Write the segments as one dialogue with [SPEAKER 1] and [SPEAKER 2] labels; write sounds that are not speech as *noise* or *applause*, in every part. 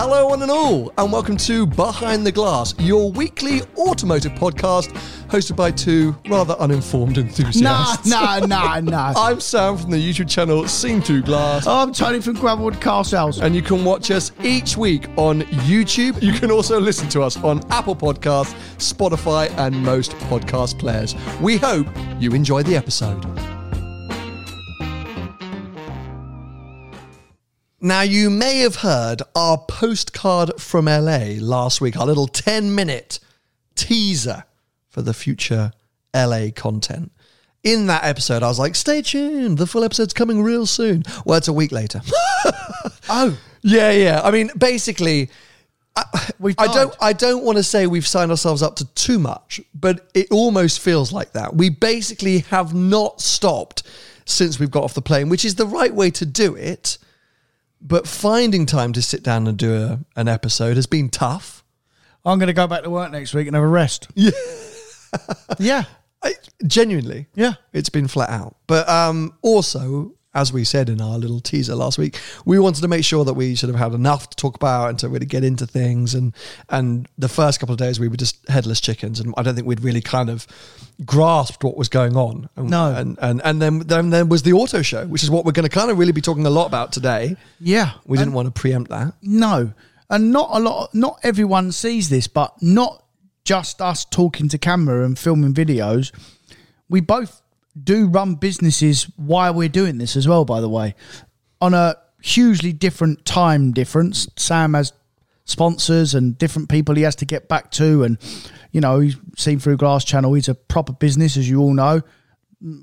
[SPEAKER 1] Hello, one and all, and welcome to Behind the Glass, your weekly automotive podcast hosted by two rather uninformed
[SPEAKER 2] Nah,
[SPEAKER 1] enthusiasts.
[SPEAKER 2] nah, nah, *laughs* nah.
[SPEAKER 1] I'm Sam from the YouTube channel Seen Through Glass.
[SPEAKER 2] Oh, I'm Tony from Gravelwood Car Sales.
[SPEAKER 1] And you can watch us each week on YouTube. You can also listen to us on Apple Podcasts, Spotify, and most podcast players. We hope you enjoy the episode. Now, you may have heard our postcard from LA last week, our little 10 minute teaser for the future LA content. In that episode, I was like, stay tuned, the full episode's coming real soon. Well, it's a week later. *laughs*
[SPEAKER 2] Oh,
[SPEAKER 1] Yeah, yeah. I mean, basically, I,
[SPEAKER 2] We've
[SPEAKER 1] I don't.
[SPEAKER 2] died.
[SPEAKER 1] I don't want to say we've signed ourselves up to too much, but it almost feels like that. We basically have not stopped since we've got off the plane, which is the right way to do it. But finding time to sit down and do a, an episode has been tough.
[SPEAKER 2] I'm going to go back to work next week and have a rest. *laughs* Yeah. yeah.
[SPEAKER 1] I, genuinely,
[SPEAKER 2] Yeah.
[SPEAKER 1] it's been flat out. But um, also, as we said in our little teaser last week, we wanted to make sure that we sort of had enough to talk about and to really get into things. And and the first couple of days we were just headless chickens, and I don't think we'd really kind of grasped what was going on. And,
[SPEAKER 2] No.
[SPEAKER 1] and and and then then there was the auto show, which is what we're going to kind of really be talking a lot about today.
[SPEAKER 2] Yeah.
[SPEAKER 1] We didn't want to preempt that.
[SPEAKER 2] No. And not a lot, not everyone sees this, but not just us talking to camera and filming videos. We both do run businesses while we're doing this as well, by the way, on a hugely different time difference. Sam has sponsors and different people he has to get back to. And, you know, he's seen through Glass Channel. He's a proper business, as you all know.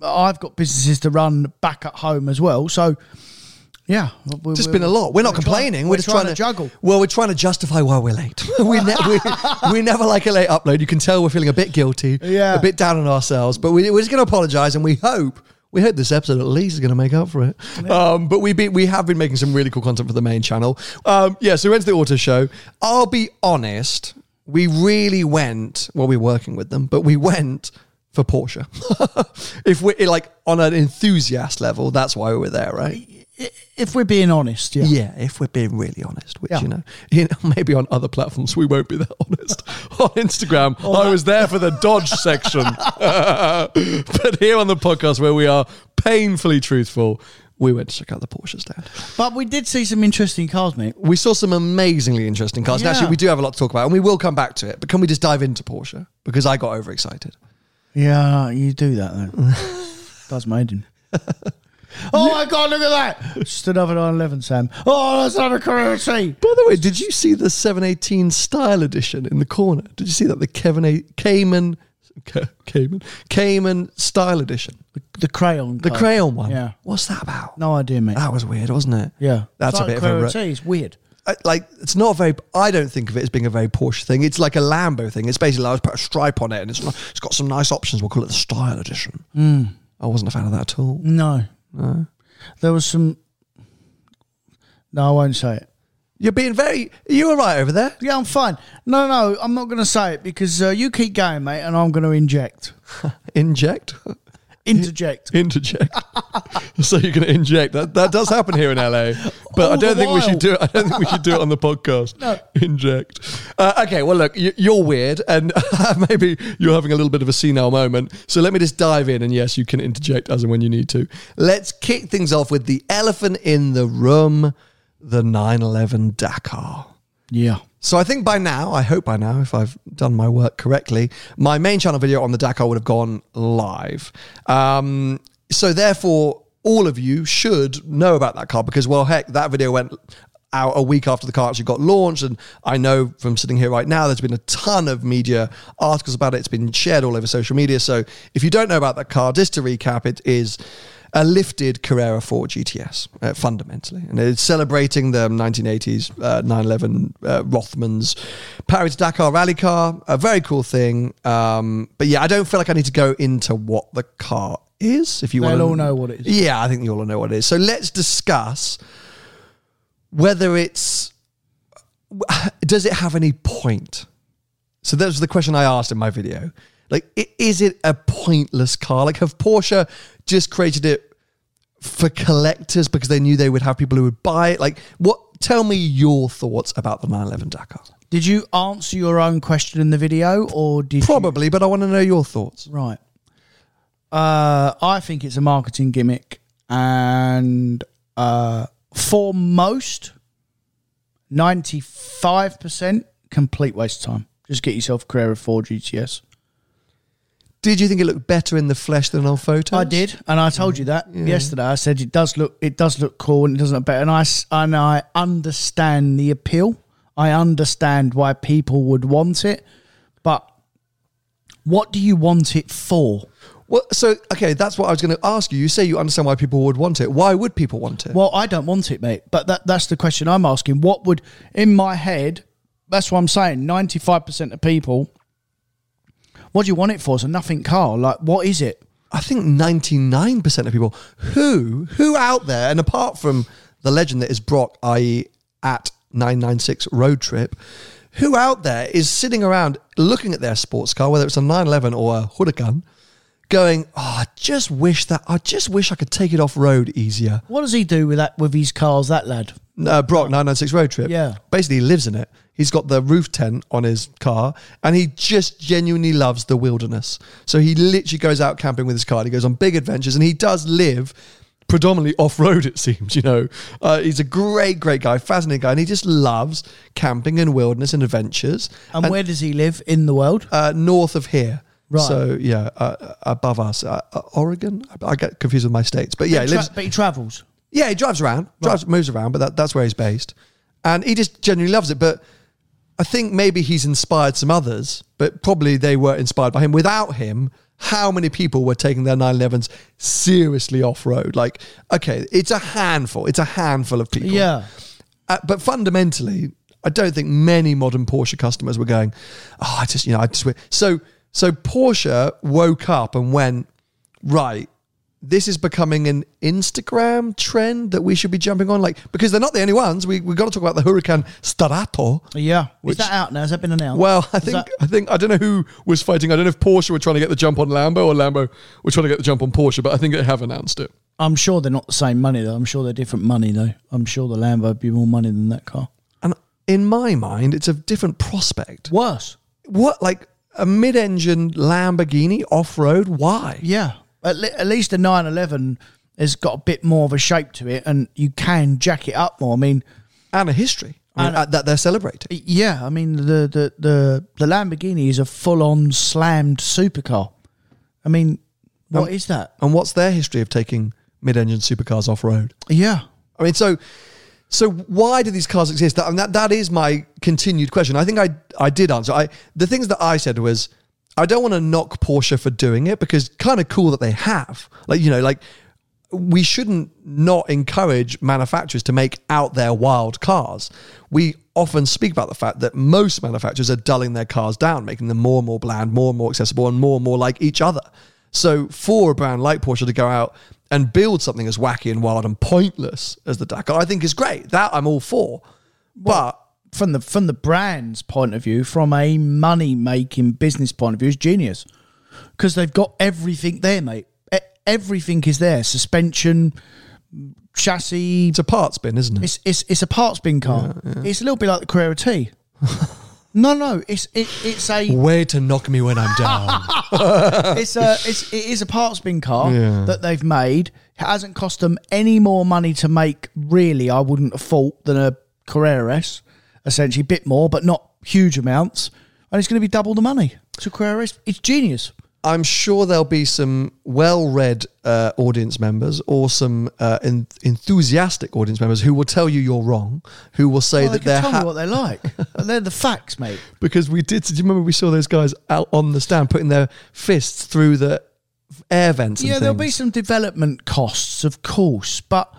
[SPEAKER 2] I've got businesses to run back at home as well. So, yeah, we-
[SPEAKER 1] just
[SPEAKER 2] we-
[SPEAKER 1] been a lot. We're not
[SPEAKER 2] trying-
[SPEAKER 1] complaining. We're, just trying,
[SPEAKER 2] to juggle.
[SPEAKER 1] Well, we're trying to justify why we're late. *laughs* we, ne- we, *laughs* we never like a late upload. You can tell we're feeling a bit guilty,
[SPEAKER 2] Yeah.
[SPEAKER 1] a bit down on ourselves. But we, we're just going to apologise, and we hope we hope this episode at least is going to make up for it. Um, but we be, we have been making some really cool content for the main channel. Um, yeah, so we went to the auto show. I'll be honest, we really went. Well, we're working with them, but we went. For Porsche, *laughs* if we're like on an enthusiast level, that's why we were there, right?
[SPEAKER 2] If we're being honest, yeah.
[SPEAKER 1] Yeah, if we're being really honest, which
[SPEAKER 2] Yeah.
[SPEAKER 1] you know, you know, *laughs* maybe on other platforms we won't be that honest. *laughs* on Instagram, *laughs* I was there for the Dodge section, but here on the podcast where we are painfully truthful, we went to check out the Porsche stand.
[SPEAKER 2] But we did see some interesting cars, mate.
[SPEAKER 1] We saw some amazingly interesting cars. And actually, we do have a lot to talk about, and we will come back to it. But can we just dive into Porsche because I got overexcited?
[SPEAKER 2] Yeah, you do that though. Does Maiden. Oh my god, look at that! It's just another 911, Sam. Oh, that's another Carrera T.
[SPEAKER 1] By the way, did you see the 718 Style Edition in the corner? Did you see that the Kevin A- Cayman, Ca- Cayman, Cayman Style Edition?
[SPEAKER 2] The, the crayon.
[SPEAKER 1] The crayon one.
[SPEAKER 2] Yeah.
[SPEAKER 1] What's that about?
[SPEAKER 2] No idea, mate.
[SPEAKER 1] That was weird, wasn't it?
[SPEAKER 2] yeah.
[SPEAKER 1] That's
[SPEAKER 2] It's
[SPEAKER 1] a
[SPEAKER 2] like
[SPEAKER 1] bit of a.
[SPEAKER 2] Carrera
[SPEAKER 1] ro-
[SPEAKER 2] T. It's weird.
[SPEAKER 1] I- Like, it's not a very. I don't think of it as being a very Porsche thing. It's like a Lambo thing. It's basically like I was put a stripe on it, and it's not- it's got some nice options. We'll call it the Style Edition. Hmm. I wasn't a fan of that at all.
[SPEAKER 2] No. There was some. No, I won't say it.
[SPEAKER 1] You're being very. Are you all right over there?
[SPEAKER 2] Yeah, I'm fine. No, no, I'm not going to say it because uh, you keep going, mate, and I'm going to inject. *laughs*
[SPEAKER 1] Inject.
[SPEAKER 2] Interject. *laughs*
[SPEAKER 1] interject. *laughs* so you're going to inject. That that does happen here in LA, but I don't think we should do it. I don't think we should do it on the podcast. *laughs* Inject. Uh, okay. Well, look, you- you're weird, and maybe you're having a little bit of a senile moment. So let me just dive in, and yes, you can interject as and when you need to. Let's kick things off with the elephant in the room, the 911 Dakar.
[SPEAKER 2] Yeah.
[SPEAKER 1] So I think by now, I hope by now, if I've done my work correctly, my main channel video on the Dakar would have gone live. Um, so therefore, all of you should know about that car because, well, heck, that video went out a week after the car actually got launched. And I know from sitting here right now, there's been a ton of media articles about it. It's been shared all over social media. So if you don't know about that car, just to recap, it is a lifted Carrera 4 GTS, uh, fundamentally. And it's celebrating the 1980s uh, 911 uh, Rothmans Paris Dakar rally car. A very cool thing. Um, but yeah, I don't feel like I need to go into what the car is. If you want
[SPEAKER 2] all know what it is.
[SPEAKER 1] Yeah, I think you all know what it is. So let's discuss whether it's. Does it have any point? So that was the question I asked in my video. Like, is it a pointless car? Like, have Porsche just created it for collectors because they knew they would have people who would buy it? Like, what? Tell me your thoughts about the 911 Dakar.
[SPEAKER 2] Did you answer your own question in the video, or did you-
[SPEAKER 1] Probably, but I want to know your thoughts.
[SPEAKER 2] Right. Uh, I think it's a marketing gimmick, and uh, for most, ninety-five percent complete waste of time. Just get yourself a Carrera Four GTS.
[SPEAKER 1] Did you think it looked better in the flesh than on photos?
[SPEAKER 2] I did, and I told you that mm. yesterday. I said it does look it does look cool and it doesn't look better, and I and I understand the appeal. I understand why people would want it, but what do you want it for?
[SPEAKER 1] Well, so okay, that's what I was going to ask you. You say you understand why people would want it. Why would people want it?
[SPEAKER 2] Well, I don't want it, mate. But that that's the question I'm asking. What would in my head? That's what I'm saying. Ninety five percent of people. What do you want it for? It's a nothing car. Like, what is it?
[SPEAKER 1] I think 99% of people who who out there and apart from the legend that is Brock i.e. at 996 road trip who out there is sitting around looking at their sports car whether it's a 911 or a Huracan going oh I just wish that I just wish I could take it off road easier
[SPEAKER 2] What does he do with that with his cars? That lad.
[SPEAKER 1] uh, Brock 996 road trip.
[SPEAKER 2] Yeah.
[SPEAKER 1] Basically, he lives in it. He's got the roof tent on his car and he just genuinely loves the wilderness. So he literally goes out camping with his car. He goes on big adventures and he does live predominantly off road, it seems. You know, uh, he's a great, great guy, fascinating guy. And he just loves camping and wilderness and adventures.
[SPEAKER 2] And, where does he live in the world?
[SPEAKER 1] Uh, north of here.
[SPEAKER 2] Right.
[SPEAKER 1] So, yeah, uh, above us. Uh, uh, Oregon? I I get confused with my states. But yeah, he
[SPEAKER 2] Tra-
[SPEAKER 1] lives.
[SPEAKER 2] but he travels.
[SPEAKER 1] Yeah, he drives around, drives, moves around, but that, that's where he's based. And he just genuinely loves it. But I think maybe he's inspired some others, but probably they were inspired by him. Without him, how many people were taking their 911s seriously off road? Like, okay, it's a handful. It's a handful of people.
[SPEAKER 2] Yeah.
[SPEAKER 1] Uh, but fundamentally, I don't think many modern Porsche customers were going, oh, I just, you know, I just, so, so Porsche woke up and went, right, this is becoming an Instagram trend that we should be jumping on. Like, because they're not the only ones. We, we've got to talk about the Huracan Sterrato.
[SPEAKER 2] Yeah.
[SPEAKER 1] Which-
[SPEAKER 2] is that out now? Has that been announced?
[SPEAKER 1] Well, I
[SPEAKER 2] Is
[SPEAKER 1] think
[SPEAKER 2] that-
[SPEAKER 1] I think I don't know who was fighting. I don't know if Porsche were trying to get the jump on Lambo or Lambo were trying to get the jump on Porsche, but I think they have announced it.
[SPEAKER 2] I'm sure they're not the same money though. I'm sure they're different money though. I'm sure the Lambo would be more money than that car.
[SPEAKER 1] And in my mind, it's a different prospect.
[SPEAKER 2] Worse.
[SPEAKER 1] What like a mid-engine Lamborghini off-road? Why?
[SPEAKER 2] Yeah. At, le- at least the 911 has got a bit more of a shape to it and you can jack it up more. I mean,
[SPEAKER 1] And a history I mean,
[SPEAKER 2] And-
[SPEAKER 1] uh, that they're celebrating.
[SPEAKER 2] yeah, I mean the the the, the Lamborghini is a full on slammed supercar. I mean, what is that?
[SPEAKER 1] And what's their history of taking mid-engine supercars off-road?
[SPEAKER 2] Yeah.
[SPEAKER 1] I mean, so so why do these cars exist? That, and that that is my continued question. I think I I did answer. I the things that I said was I don't want to knock Porsche for doing it because kind of cool that they have. Like you know, like we shouldn't not encourage manufacturers to make out their wild cars. We often speak about the fact that most manufacturers are dulling their cars down, making them more and more bland, more and more accessible, and more and more like each other. So for a brand like Porsche to go out and build something as wacky and wild and pointless as the Dakar, I think is great. That I'm all for. But
[SPEAKER 2] From the from the brand's point of view, from a money making business point of view, is genius because they've got everything there, mate. E- everything is there: suspension, chassis.
[SPEAKER 1] It's a parts bin, isn't it?
[SPEAKER 2] It's it's it's a parts bin car. It's a little bit like the Carrera T. *laughs* no, no, it's it, it's a
[SPEAKER 1] Way to knock me when I'm down. *laughs*
[SPEAKER 2] it's a it's it is a parts bin car
[SPEAKER 1] Yeah.
[SPEAKER 2] that they've made. It hasn't cost them any more money to make. Really, I wouldn't have thought than a Carrera S. Essentially, a bit more, but not huge amounts. And it's going to be double the money. So Carrera S, it's genius.
[SPEAKER 1] I'm sure there'll be some well-read uh, audience members or some uh, en- enthusiastic audience members who will tell you you're wrong, who will say
[SPEAKER 2] Well,
[SPEAKER 1] that
[SPEAKER 2] can
[SPEAKER 1] they're
[SPEAKER 2] tell
[SPEAKER 1] ha-
[SPEAKER 2] me what they like. *laughs* They're the facts, mate.
[SPEAKER 1] because we did. Do you remember we saw those guys out on the stand putting their fists through the air vents? And
[SPEAKER 2] Yeah, there'll be some development costs, of course, but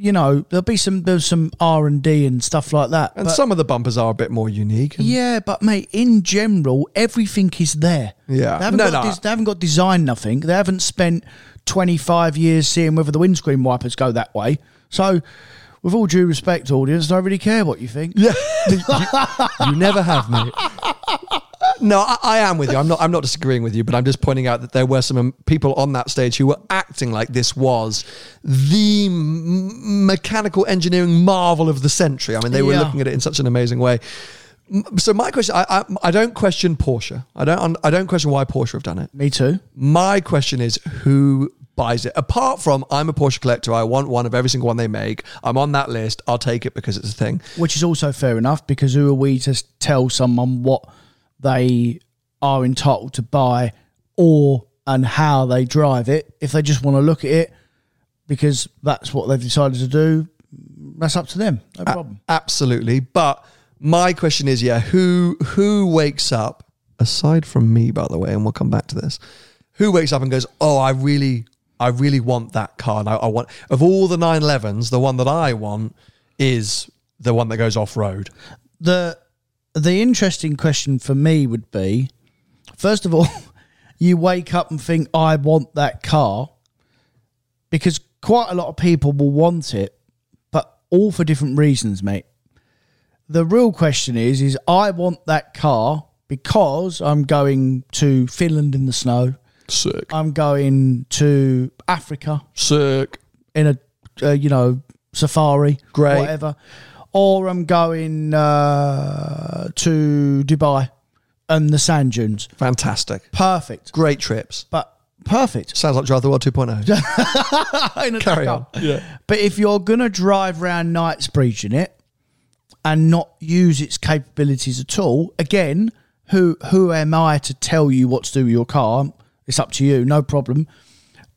[SPEAKER 2] you know there'll be some there's some R and D and stuff like that.
[SPEAKER 1] and
[SPEAKER 2] but-
[SPEAKER 1] some of the bumpers are a bit more unique. and-
[SPEAKER 2] Yeah, but mate, in general, everything is there.
[SPEAKER 1] Yeah.
[SPEAKER 2] they haven't,
[SPEAKER 1] No,
[SPEAKER 2] got,
[SPEAKER 1] no.
[SPEAKER 2] des- they haven't got design nothing. They haven't spent twenty five years seeing whether the windscreen wipers go that way. So, with all due respect, audience, I don't really care what you think.
[SPEAKER 1] Yeah, *laughs* you, you never have, mate. *laughs* No, I, I am with you. I'm not. I'm not disagreeing with you, but I'm just pointing out that there were some um, people on that stage who were acting like this was the m- mechanical engineering marvel of the century. I mean, they were
[SPEAKER 2] Yeah.
[SPEAKER 1] looking at it in such an amazing way. So my question, I, I, I don't question Porsche. I don't. I don't question why Porsche have done it.
[SPEAKER 2] Me too.
[SPEAKER 1] My question is who buys it. Apart from I'm a Porsche collector, I want one of every single one they make. I'm on that list. I'll take it because it's a thing.
[SPEAKER 2] Which is also fair enough because who are we to tell someone what they are entitled to buy or and how they drive it? If they just want to look at it because that's what they've decided to do, that's up to them. No problem.
[SPEAKER 1] Absolutely. But my question is, yeah, who who wakes up aside from me, by the way, and we'll come back to this. Who wakes up and goes, "Oh, I really, I really want that car. And I, I want of all the 911s, the one that I want is the one that goes off road."
[SPEAKER 2] the the interesting question for me would be first of all *laughs* you wake up and think i want that car because quite a lot of people will want it but all for different reasons mate. The real question is is i want that car because i'm going to finland in the snow.
[SPEAKER 1] Sick,
[SPEAKER 2] i'm going to africa.
[SPEAKER 1] Sick.
[SPEAKER 2] in a uh, you know safari,
[SPEAKER 1] Great.
[SPEAKER 2] whatever, or I'm going uh, to Dubai and the sand dunes.
[SPEAKER 1] Fantastic,
[SPEAKER 2] Perfect,
[SPEAKER 1] great trips.
[SPEAKER 2] but perfect.
[SPEAKER 1] Sounds like Drive the World 2.0. *laughs*
[SPEAKER 2] In a
[SPEAKER 1] Carry on. Yeah.
[SPEAKER 2] But if you're gonna drive around Knightsbridge in it and not use its capabilities at all, again, who who am I to tell you what to do with your car? It's up to you, no problem.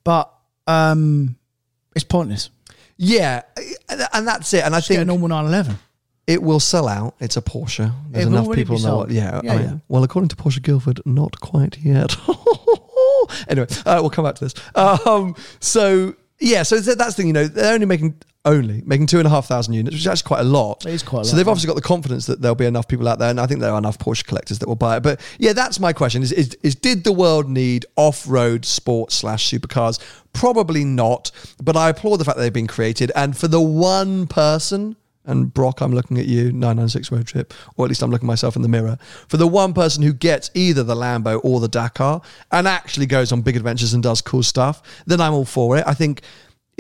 [SPEAKER 2] But um, it's pointless.
[SPEAKER 1] Yeah, and that's it. And I
[SPEAKER 2] Just get a
[SPEAKER 1] think
[SPEAKER 2] normal 911.
[SPEAKER 1] It will sell out. It's a Porsche. There's
[SPEAKER 2] It will
[SPEAKER 1] enough
[SPEAKER 2] already
[SPEAKER 1] people
[SPEAKER 2] be
[SPEAKER 1] know
[SPEAKER 2] sold.
[SPEAKER 1] what. Yeah,
[SPEAKER 2] Yeah,
[SPEAKER 1] I mean,
[SPEAKER 2] yeah.
[SPEAKER 1] Well, according to Porsche Guildford, not quite yet. *laughs* anyway, uh, we'll come back to this. Um, so yeah, so th- that's the thing. You know, they're only making only making two and a half thousand units, which is actually quite a lot.
[SPEAKER 2] It is quite a
[SPEAKER 1] So they've obviously got the confidence that there'll be enough people out there, and I think there are enough Porsche collectors that will buy it. But yeah, that's my question: is is, is did the world need off-road sports slash supercars? Probably not. But I applaud the fact that they've been created, and for the one person. And Brock, I'm looking at you, 996 road trip, or at least I'm looking myself in the mirror. For the one person who gets either the Lambo or the Dakar and actually goes on big adventures and does cool stuff, then I'm all for it. I think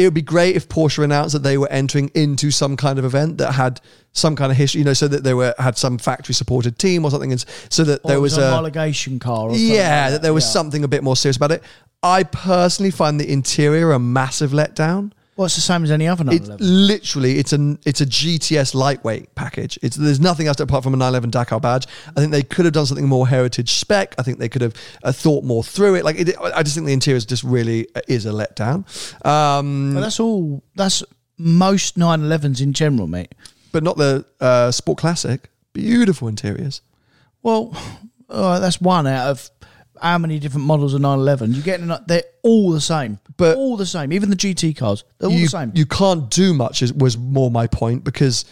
[SPEAKER 1] it would be great if Porsche announced that they were entering into some kind of event that had some kind of history, you know, so that they were had some factory supported team or something, and so that
[SPEAKER 2] Or
[SPEAKER 1] there was,
[SPEAKER 2] was a homologation car. Or something
[SPEAKER 1] yeah,
[SPEAKER 2] like
[SPEAKER 1] that there was
[SPEAKER 2] yeah.
[SPEAKER 1] something a bit more serious about it. I personally find the interior a massive letdown.
[SPEAKER 2] Well, it's the same as any other
[SPEAKER 1] It's
[SPEAKER 2] 911.
[SPEAKER 1] literally it's an it's a GTS lightweight package. It's there's nothing else apart from a 911 Dakar badge. I think they could have done something more heritage spec. I think they could have uh, thought more through it. Like it, I just think the interior is just really uh, is a letdown. Um,
[SPEAKER 2] But that's all. That's most 911s in general, mate.
[SPEAKER 1] but not the uh, Sport Classic. Beautiful interiors.
[SPEAKER 2] Well, *sighs* uh, that's one out of how many different models of 911. You're getting they're all the same,
[SPEAKER 1] But-
[SPEAKER 2] all the same. Even the GT cars, they're all
[SPEAKER 1] you,
[SPEAKER 2] the same.
[SPEAKER 1] you can't do much is, was more my point because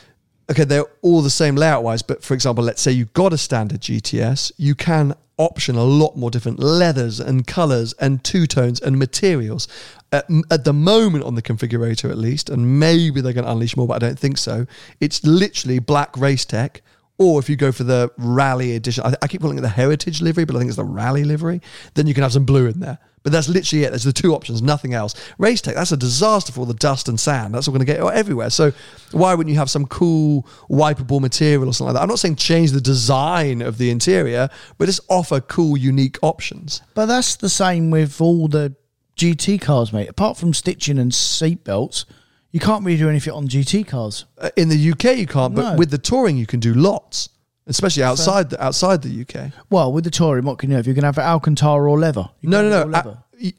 [SPEAKER 1] okay they're all the same layout wise but for example let's say you've got a standard gts you can option a lot more different leathers and colors and two tones and materials at, at the moment on the configurator at least and maybe they're going to unleash more but i don't think so it's literally black race tech Or if you go for the rally edition, I, I keep calling it the heritage livery, but I think it's the rally livery. Then you can have some blue in there. But that's literally it. There's the two options, nothing else. Race tech, that's a disaster for all the dust and sand. That's all going to get everywhere. So why wouldn't you have some cool wipeable material or something like that? I'm not saying change the design of the interior, but just offer cool, unique options.
[SPEAKER 2] But that's the same with all the GT cars, mate. Apart from stitching and seat belts, you can't really do anything on GT cars.
[SPEAKER 1] Uh, In the UK, you can't, but
[SPEAKER 2] No.
[SPEAKER 1] with the touring, you can do lots, especially outside the, outside the UK.
[SPEAKER 2] Well, with the touring, what can you have? You can have Alcantara or leather. You
[SPEAKER 1] No,
[SPEAKER 2] can
[SPEAKER 1] no,
[SPEAKER 2] have
[SPEAKER 1] no.
[SPEAKER 2] all leather.
[SPEAKER 1] At,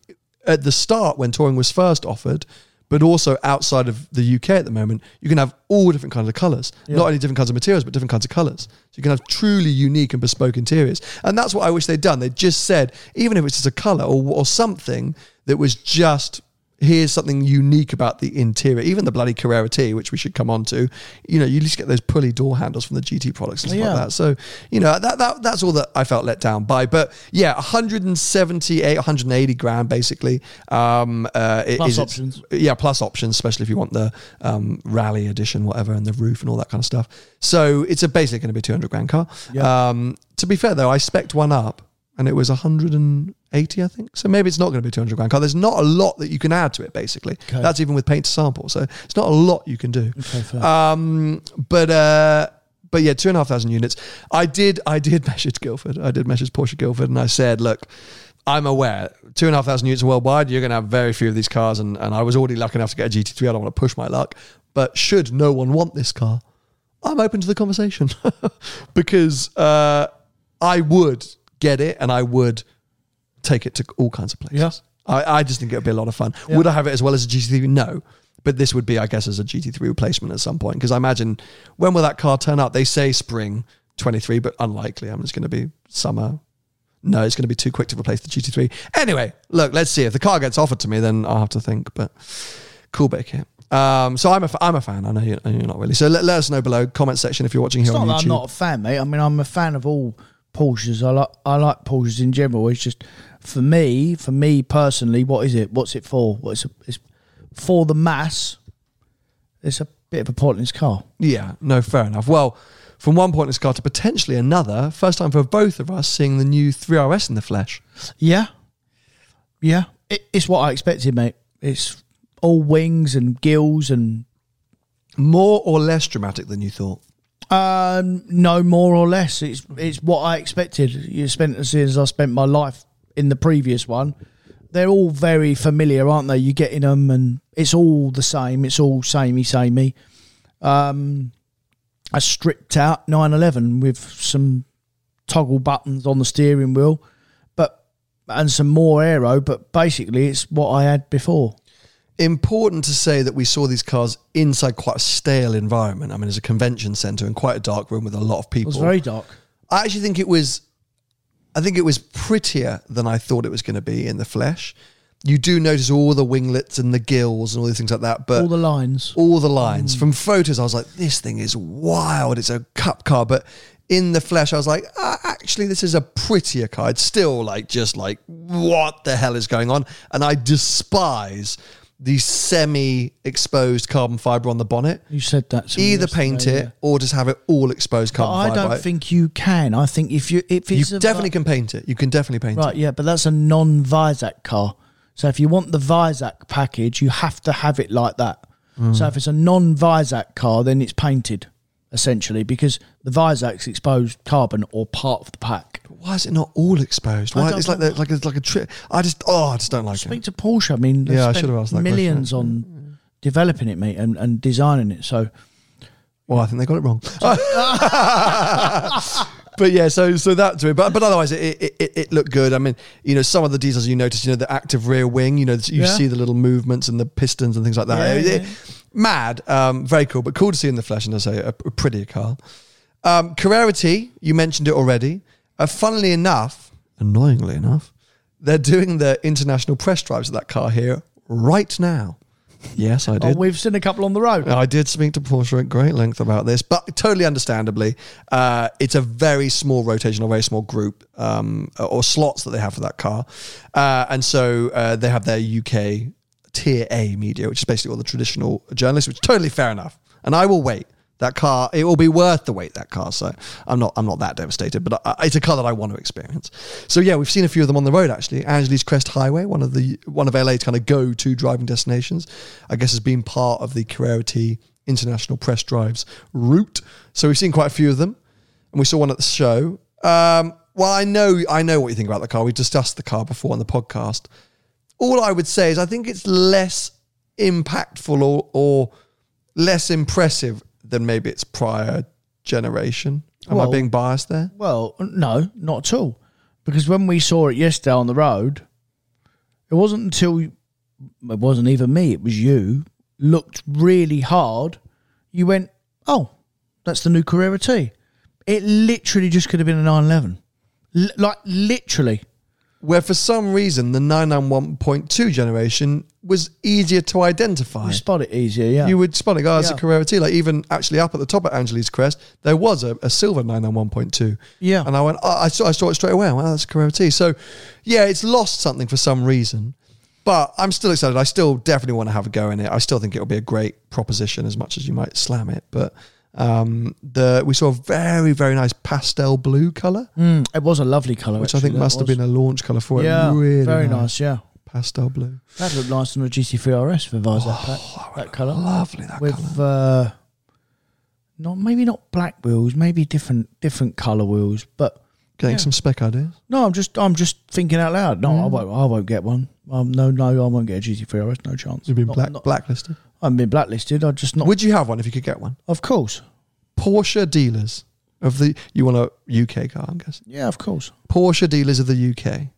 [SPEAKER 1] at the start, when touring was first offered, but also outside of the UK at the moment, you can have all different kinds of colours. Not only different kinds of materials, but different kinds of colours. So you can have truly unique and bespoke interiors. And that's what I wish they'd done. They just said, even if it's just a colour or, or something that was just. Here's something unique about the interior. Even the bloody Carrera T, which we should come on to, you know, you at least get those pulley door handles from the GT products and stuff
[SPEAKER 2] Yeah.
[SPEAKER 1] like that. So, you know, that, that that's all that I felt let down by. But yeah, 178, 180 grand basically. Um, uh, it
[SPEAKER 2] Plus
[SPEAKER 1] is-
[SPEAKER 2] options.
[SPEAKER 1] Yeah, plus options, especially if you want the um, rally edition, whatever, and the roof and all that kind of stuff. So it's a basically going to be a 200 grand car. Um, to be fair though, I spec'd one up and it was 180, I think. So maybe it's not going to be a 200 grand car. There's not a lot that you can add to it, basically.
[SPEAKER 2] Okay.
[SPEAKER 1] That's even with paint to sample. So it's not a lot you can do.
[SPEAKER 2] Okay.
[SPEAKER 1] Um, but uh, but yeah, two and a half thousand units. I did I did *laughs* message Guildford. I did message Porsche Guildford, and I said, look. I'm aware two and a half thousand units worldwide. You're going to have very few of these cars, and, and I was already lucky enough to get a GT3. I don't want to push my luck, but should no one want this car, I'm open to the conversation *laughs* because uh, I would get it, and I would take it to all kinds of places.
[SPEAKER 2] Yeah.
[SPEAKER 1] I, I just think it would be a lot of fun. Would I have it as well as a GT3? No. But this would be, I guess, as a GT3 replacement at some point. Because I imagine, when will that car turn up? They say spring 23, but unlikely. I mean, just going to be summer. No, it's going to be too quick to replace the GT3. Anyway, look, let's see. If the car gets offered to me, then I'll have to think. But cool bit kit. Um, so I'm a, f- I'm a fan. I know you're, you're not really. So let, let us know below comment section if you're watching here
[SPEAKER 2] It's
[SPEAKER 1] on
[SPEAKER 2] that
[SPEAKER 1] YouTube.
[SPEAKER 2] I'm not a fan, mate. I mean, I'm a fan of all Porsches. I like I like Porsches in general. It's just for me, for me personally, what is it? What's it for? What is it? It's for the mass. It's a bit of a pointless car.
[SPEAKER 1] Yeah, no, fair enough. Well, from one pointless car to potentially another, first time for both of us seeing the new 3RS in the flesh.
[SPEAKER 2] Yeah, yeah. It, it's what I expected, mate. It's all wings and gills and
[SPEAKER 1] More or less dramatic than you thought?
[SPEAKER 2] Um, no more or less. It's it's what I expected. You spent as soon as I spent my life in the previous one. They're all very familiar, aren't they? You get in them, and it's all the same. It's all samey, samey. Um, I stripped out 911 with some toggle buttons on the steering wheel, but and some more aero. But basically, it's what I had before.
[SPEAKER 1] Important to say that we saw these cars inside quite a stale environment. I mean, there's a convention centre and quite a dark room with a lot of
[SPEAKER 2] It
[SPEAKER 1] people.
[SPEAKER 2] was very dark.
[SPEAKER 1] I actually think it was, I think it was prettier than I thought it was going to be in the flesh. You do notice all the winglets and the gills and all these things like that, but
[SPEAKER 2] all the lines.
[SPEAKER 1] all the lines from photos. I was like, this thing is wild. It's a cup car, but in the flesh, I was like, ah, actually, this is a prettier car. It's still like just like what the hell is going on, and I despise the semi-exposed carbon fiber on the bonnet.
[SPEAKER 2] You said that. to me
[SPEAKER 1] Either
[SPEAKER 2] yesterday,
[SPEAKER 1] paint
[SPEAKER 2] yeah.
[SPEAKER 1] it or just have it all exposed
[SPEAKER 2] But
[SPEAKER 1] carbon
[SPEAKER 2] I
[SPEAKER 1] fiber.
[SPEAKER 2] don't think you can. I think if you if
[SPEAKER 1] you
[SPEAKER 2] it's a-
[SPEAKER 1] definitely can paint it. You can definitely paint it.
[SPEAKER 2] right, yeah, but that's a non-Weissach car. So if you want the Weissach package, you have to have it like that.
[SPEAKER 1] Hmm.
[SPEAKER 2] So if it's a non-Weissach car, then it's painted essentially because the Weissach's exposed carbon or part of the pack.
[SPEAKER 1] Why is it not all exposed?
[SPEAKER 2] I
[SPEAKER 1] Why
[SPEAKER 2] don't
[SPEAKER 1] it's like
[SPEAKER 2] know.
[SPEAKER 1] the, like it's like a trip. I just oh, I just don't like it.
[SPEAKER 2] Speak
[SPEAKER 1] it.
[SPEAKER 2] to Porsche. I mean, they've
[SPEAKER 1] Yeah, I
[SPEAKER 2] spent
[SPEAKER 1] should have asked that
[SPEAKER 2] millions on developing it, mate, and, and designing it. So
[SPEAKER 1] Well, I think they got it wrong. *laughs* but yeah, so so that to it. But but otherwise, it, it it it looked good. I mean, you know, some of the details you notice, you know, the active rear wing. You know, you
[SPEAKER 2] Yeah.
[SPEAKER 1] see the little movements and the pistons and things like that.
[SPEAKER 2] Yeah,
[SPEAKER 1] It- it- mad, um, very cool, but cool to see in the flesh. And I say a, a prettier car. Um, Carrera T, you mentioned it already. Uh, funnily enough, annoyingly enough, they're doing the international press drives of that car here right now. Yes, I *laughs*
[SPEAKER 2] oh,
[SPEAKER 1] did.
[SPEAKER 2] we've seen a couple on the road.
[SPEAKER 1] I did speak to Porsche at great length about this, but totally understandably, uh, it's a very small rotation, or very small group um, or slots that they have for that car, uh, and so uh, they have their UK tier A media, which is basically all the traditional journalists, which is totally fair enough. And I will wait That car, it will be worth the wait. That car, so I'm not, I'm not that devastated, but I, it's a car that I want to experience. So yeah, we've seen a few of them on the road actually. Angeles Crest Highway, one of the one of LA's kind of go-to driving destinations, I guess has been part of the Carrera T International Press Drives route. So we've seen quite a few of them, and we saw one at the show. Um, well, I know, I know what you think about the car. We discussed the car before on the podcast. All I would say is I think it's less impactful or, or less impressive than maybe its prior generation. Am
[SPEAKER 2] Well-
[SPEAKER 1] I being biased there?
[SPEAKER 2] Well, no, not at all. Because when we saw it yesterday on the road, it wasn't until it wasn't even me, it was you, looked really hard. You went, oh, that's the new Carrera T. It literally just could have been a 911. L- like, literally.
[SPEAKER 1] Where for some reason the 991.2 generation was easier to identify.
[SPEAKER 2] You spot it easier, yeah.
[SPEAKER 1] You would spot it, oh, it's a Carrera T. Like even actually up at the top of Angeles Crest, there was a, a silver 991.2.
[SPEAKER 2] Yeah.
[SPEAKER 1] And I went, oh, I, saw, I saw it straight away. Well, oh, that's a Carrera T. So yeah, it's lost something for some reason. But I'm still excited. I still definitely want to have a go in it. I still think it'll be a great proposition as much as you might slam it. But um, the we saw a very, very nice pastel blue colour,
[SPEAKER 2] Mm, it was a lovely colour,
[SPEAKER 1] which I think must have been a launch colour for
[SPEAKER 2] Yeah,
[SPEAKER 1] it. Really
[SPEAKER 2] very nice, yeah.
[SPEAKER 1] Pastel blue.
[SPEAKER 2] That looked nice on a GT3 RS for Weissach, that, that colour.
[SPEAKER 1] Lovely that
[SPEAKER 2] with
[SPEAKER 1] colour.
[SPEAKER 2] uh, not maybe not black wheels, maybe different different color wheels. But
[SPEAKER 1] Getting
[SPEAKER 2] yeah.
[SPEAKER 1] some spec ideas.
[SPEAKER 2] no, I'm just I'm just thinking out loud. No, I won't I won't get one. Um, no, no, I won't get a GT3 RS. No chance.
[SPEAKER 1] You've been
[SPEAKER 2] Not-
[SPEAKER 1] black,
[SPEAKER 2] not-
[SPEAKER 1] blacklisted.
[SPEAKER 2] I haven't been blacklisted. I just not.
[SPEAKER 1] Would you have one if you could get one?
[SPEAKER 2] of course.
[SPEAKER 1] Porsche dealers of the you want a UK car, I'm guessing.
[SPEAKER 2] Yeah, of course.
[SPEAKER 1] Porsche dealers of the UK,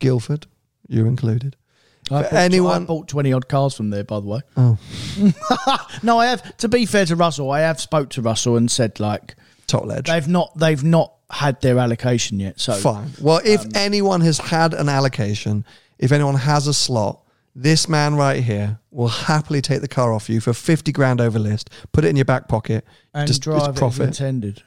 [SPEAKER 1] Guildford, you're included.
[SPEAKER 2] I bought,
[SPEAKER 1] anyone-
[SPEAKER 2] I bought twenty odd cars from there, by the way.
[SPEAKER 1] Oh, *laughs*
[SPEAKER 2] No, I have. To be fair to Russell, I have spoke to Russell and said like
[SPEAKER 1] top ledge.
[SPEAKER 2] they've not they've not had their allocation yet. So
[SPEAKER 1] Fine. Well, if um, anyone has had an allocation, if anyone has a slot, this man right here will happily take the car off you for 50 grand over list, put it in your back pocket,
[SPEAKER 2] and
[SPEAKER 1] just
[SPEAKER 2] drive it as
[SPEAKER 1] profit.
[SPEAKER 2] intended.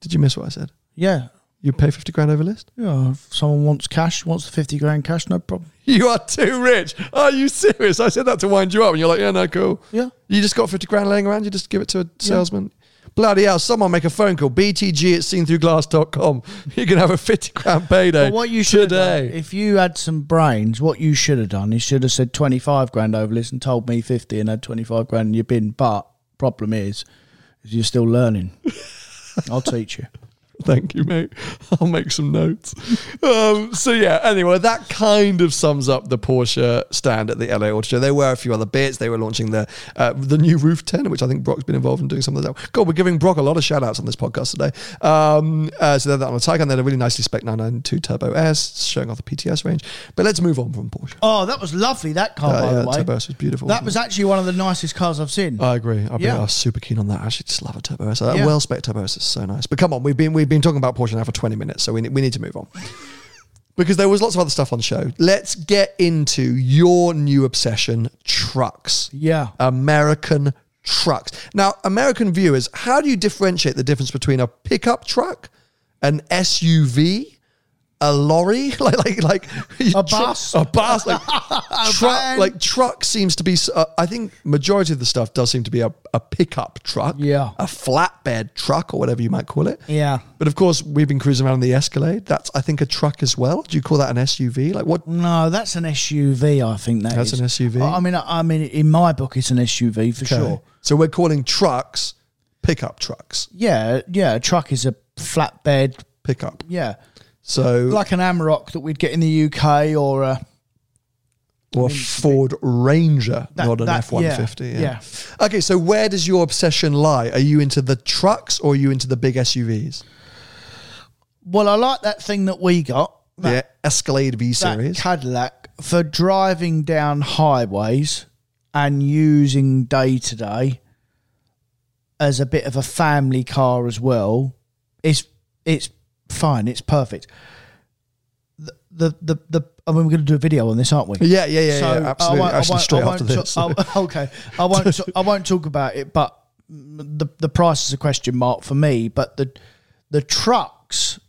[SPEAKER 1] Did you miss what I said?
[SPEAKER 2] Yeah,
[SPEAKER 1] You pay 50 grand over list?
[SPEAKER 2] Yeah, if someone wants cash, wants the 50 grand cash, no problem. *laughs*
[SPEAKER 1] You are too rich. Are you serious? I said that to wind you up, and you're like, yeah, no, cool.
[SPEAKER 2] Yeah.
[SPEAKER 1] You just got 50 grand laying around, you just give it to a salesman. Bloody hell, someone make a phone call. BTG at seenthroughglass.com. *laughs* You can have a 50 grand payday
[SPEAKER 2] But what you should have done, if you had some brains, what you should have done is should have said 25 grand over this and told me 50 and had 25 grand in your bin. But problem is, is you're still learning. *laughs* I'll teach you.
[SPEAKER 1] Thank you, mate. *laughs* I'll make some notes. Um, so yeah, anyway, that kind of sums up the Porsche stand at the LA Auto Show. There were a few other bits. They were launching the uh, the new roof tent, which I think Brock's been involved in doing some of that. God, we're giving Brock a lot of shout outs on this podcast today. Um, uh, so they're that on a Taycan. They're a really nicely spec 992 Turbo S, showing off the PTS range. But let's move on from Porsche.
[SPEAKER 2] Oh, that was lovely, that car,
[SPEAKER 1] Uh,
[SPEAKER 2] by
[SPEAKER 1] yeah,
[SPEAKER 2] the way.
[SPEAKER 1] Turbo S was beautiful.
[SPEAKER 2] That
[SPEAKER 1] wasn't it?
[SPEAKER 2] actually one of the nicest cars I've seen.
[SPEAKER 1] I agree. Be
[SPEAKER 2] Yeah.
[SPEAKER 1] I was super keen on that. I actually just love a Turbo S. That
[SPEAKER 2] Yeah.
[SPEAKER 1] well spec Turbo S is so nice. But come on, we've been we've been talking about Porsche now for 20 minutes, so we need, we need to move on. because there was lots of other stuff on the show. Let's get into your new obsession, trucks.
[SPEAKER 2] yeah.
[SPEAKER 1] American trucks. Now, American viewers, how do you differentiate the difference between a pickup truck, an SUV, a lorry, *laughs* like like like
[SPEAKER 2] A bus?
[SPEAKER 1] a bus, like *laughs* truck. Like truck seems to be. Uh, I think majority of the stuff does seem to be a, a pickup truck,
[SPEAKER 2] Yeah.
[SPEAKER 1] a flatbed truck or whatever you might call it.
[SPEAKER 2] Yeah.
[SPEAKER 1] But of course, we've been cruising around in the Escalade. That's I think a truck as well. Do you call that an SUV? Like what?
[SPEAKER 2] No, that's an SUV. I think that
[SPEAKER 1] That's
[SPEAKER 2] is.
[SPEAKER 1] an SUV?
[SPEAKER 2] I mean, I I mean, in my book, it's an SUV for
[SPEAKER 1] Okay.
[SPEAKER 2] sure.
[SPEAKER 1] So we're calling trucks pickup trucks.
[SPEAKER 2] Yeah, yeah. A truck is a flatbed.
[SPEAKER 1] Pickup.
[SPEAKER 2] Yeah,
[SPEAKER 1] So
[SPEAKER 2] like an Amarok that we'd get in the UK, or a
[SPEAKER 1] or a Ford Ranger,
[SPEAKER 2] That-
[SPEAKER 1] not an F one fifty.
[SPEAKER 2] yeah,
[SPEAKER 1] Okay, so where does your obsession lie? Are you into the trucks or are you into the big SUVs?
[SPEAKER 2] well, I like that thing that we got. That,
[SPEAKER 1] the Escalade V
[SPEAKER 2] that
[SPEAKER 1] series.
[SPEAKER 2] Cadillac for driving down highways and using day to day as a bit of a family car as well. It's it's fine. It's perfect. The the the, the I mean, we're going to do a video on this, aren't we?
[SPEAKER 1] yeah, yeah, yeah,
[SPEAKER 2] So,
[SPEAKER 1] yeah,
[SPEAKER 2] I
[SPEAKER 1] absolutely.
[SPEAKER 2] I
[SPEAKER 1] Actually,
[SPEAKER 2] won't-
[SPEAKER 1] straight
[SPEAKER 2] I
[SPEAKER 1] after this.
[SPEAKER 2] I- okay, I won't. I won't talk about it, but the the price is a question mark for me. But the the trucks,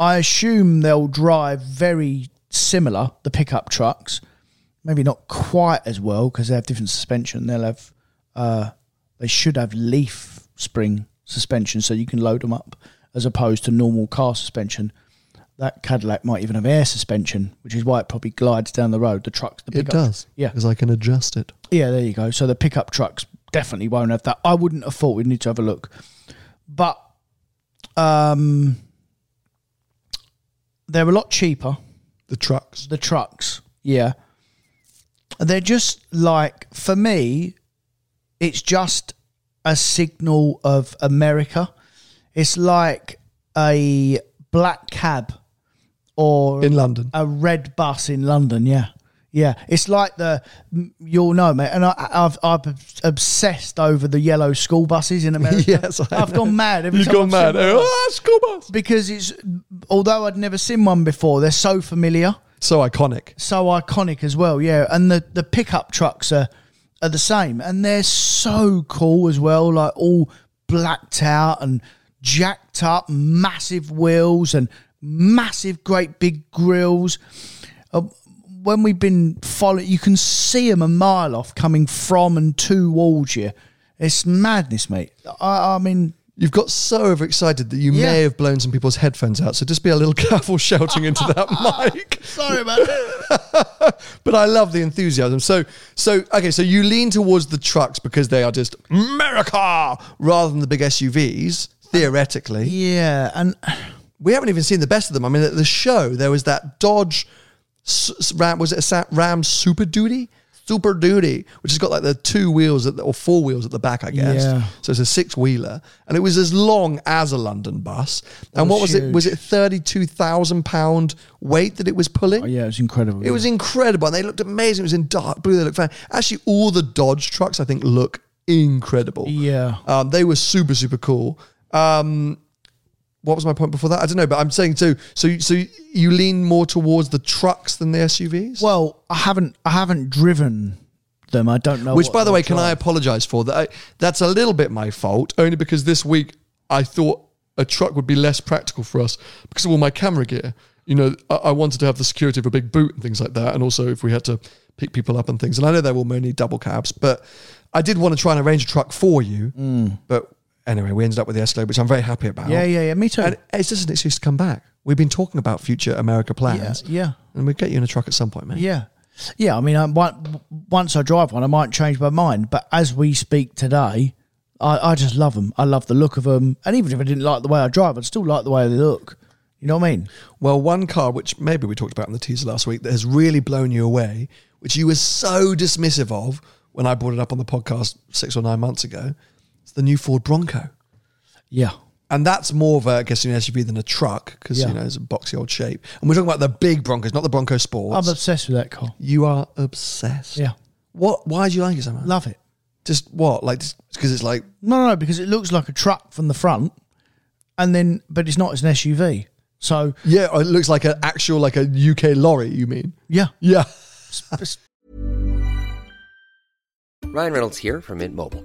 [SPEAKER 2] I assume they'll drive very similar. The pickup trucks, maybe not quite as well because they have different suspension. They'll have, uh, they should have leaf spring suspension, so you can load them up as opposed to normal car suspension. That Cadillac might even have air suspension, which is why it probably glides down the road. The trucks, the
[SPEAKER 1] It does.
[SPEAKER 2] yeah,
[SPEAKER 1] Because I can adjust it.
[SPEAKER 2] yeah. There you go. So the pickup trucks definitely won't have that. I wouldn't have thought we'd need to have a look, but um, they're a lot cheaper
[SPEAKER 1] The trucks.
[SPEAKER 2] the trucks, yeah, they're just like for me, it's just a signal of America. It's like a black cab or
[SPEAKER 1] In London.
[SPEAKER 2] a red bus in London. Yeah, yeah. It's like the you'll know, mate. And I, I've I've obsessed over the yellow school buses in *laughs* America.
[SPEAKER 1] Yes, I
[SPEAKER 2] I've
[SPEAKER 1] know.
[SPEAKER 2] gone mad. Every
[SPEAKER 1] You've gone
[SPEAKER 2] I've
[SPEAKER 1] mad.
[SPEAKER 2] Oh, one.
[SPEAKER 1] Oh, school bus.
[SPEAKER 2] because it's although I'd never seen one before, they're so familiar
[SPEAKER 1] So iconic.
[SPEAKER 2] so iconic as well. Yeah, and the the pickup trucks are are the same, and they're so cool as well. Like all blacked out and jacked up, massive wheels and massive, great big grills. Uh, when we've been following, you can see them a mile off coming from and towards you. It's madness, mate. I, I mean,
[SPEAKER 1] You've got so overexcited that you
[SPEAKER 2] Yeah.
[SPEAKER 1] may have blown some people's headphones out. So just be a little *laughs* careful shouting into that *laughs* mic. *laughs*
[SPEAKER 2] sorry about that.
[SPEAKER 1] But I love the enthusiasm. So, so okay. So you lean towards the trucks because they are just America rather than the big SUVs. Theoretically,
[SPEAKER 2] yeah, and *sighs*
[SPEAKER 1] we haven't even seen the best of them. I mean, at the show there was that Dodge Ram. Was it a Ram Super Duty? Super Duty, which has got like the two wheels at the, or four wheels at the back, I guess.
[SPEAKER 2] Yeah.
[SPEAKER 1] So it's a six wheeler, and it was as long as a London bus. And what
[SPEAKER 2] was
[SPEAKER 1] was it? Was it thirty two thousand pound weight that it was pulling?
[SPEAKER 2] oh, yeah, it was incredible.
[SPEAKER 1] It was incredible. And they looked amazing. It was in dark blue. They looked fan. Actually, all the Dodge trucks, I think, look incredible.
[SPEAKER 2] Yeah.
[SPEAKER 1] Um, they were super, super cool. Um, what was my point before that? I don't know, but I'm saying so. So, so you lean more towards the trucks than the SUVs.
[SPEAKER 2] Well, I haven't I haven't driven them. I don't know.
[SPEAKER 1] Which, by the way, can I apologise for that? I, that's a little bit my fault, only because this week I thought a truck would be less practical for us because of all my camera gear. You know, I, I wanted to have the security of a big boot and things like that, and also if we had to pick people up and things. And I know they will only double cabs, but I did want to try and arrange a truck for you. But anyway, we ended up with the Escalade, which I'm very happy about.
[SPEAKER 2] Yeah, yeah, yeah. Me too.
[SPEAKER 1] And it's just an excuse to come back. We've been talking about future America plans.
[SPEAKER 2] yeah.
[SPEAKER 1] And we'll get you in a truck at some point, mate.
[SPEAKER 2] Yeah. Yeah, I mean, I, on- once I drive one, I might change my mind. But as we speak today, I, I just love them. I love the look of them. And even if I didn't like the way I drive, I'd still like the way they look. You know what I mean?
[SPEAKER 1] Well, one car, which maybe we talked about in the teaser last week, that has really blown you away, which you were so dismissive of when I brought it up on the podcast six or nine months ago, it's the new Ford Bronco.
[SPEAKER 2] Yeah.
[SPEAKER 1] And that's more of a, I guess, an SUV than a truck because,
[SPEAKER 2] Yeah.
[SPEAKER 1] you know, it's a boxy old shape. And we're talking about the big Broncos, not the Bronco Sports.
[SPEAKER 2] I'm obsessed with that car.
[SPEAKER 1] you are obsessed.
[SPEAKER 2] Yeah.
[SPEAKER 1] What? Why do you like it so much?
[SPEAKER 2] Love it.
[SPEAKER 1] Just what? Like, because it's like,
[SPEAKER 2] No, no, no, because it looks like a truck from the front, and then, but it's not. It's an SUV. So
[SPEAKER 1] yeah, it looks like an actual, like a UK lorry, you mean?
[SPEAKER 2] yeah,
[SPEAKER 1] Yeah.
[SPEAKER 3] Ryan Reynolds here from Mint Mobile.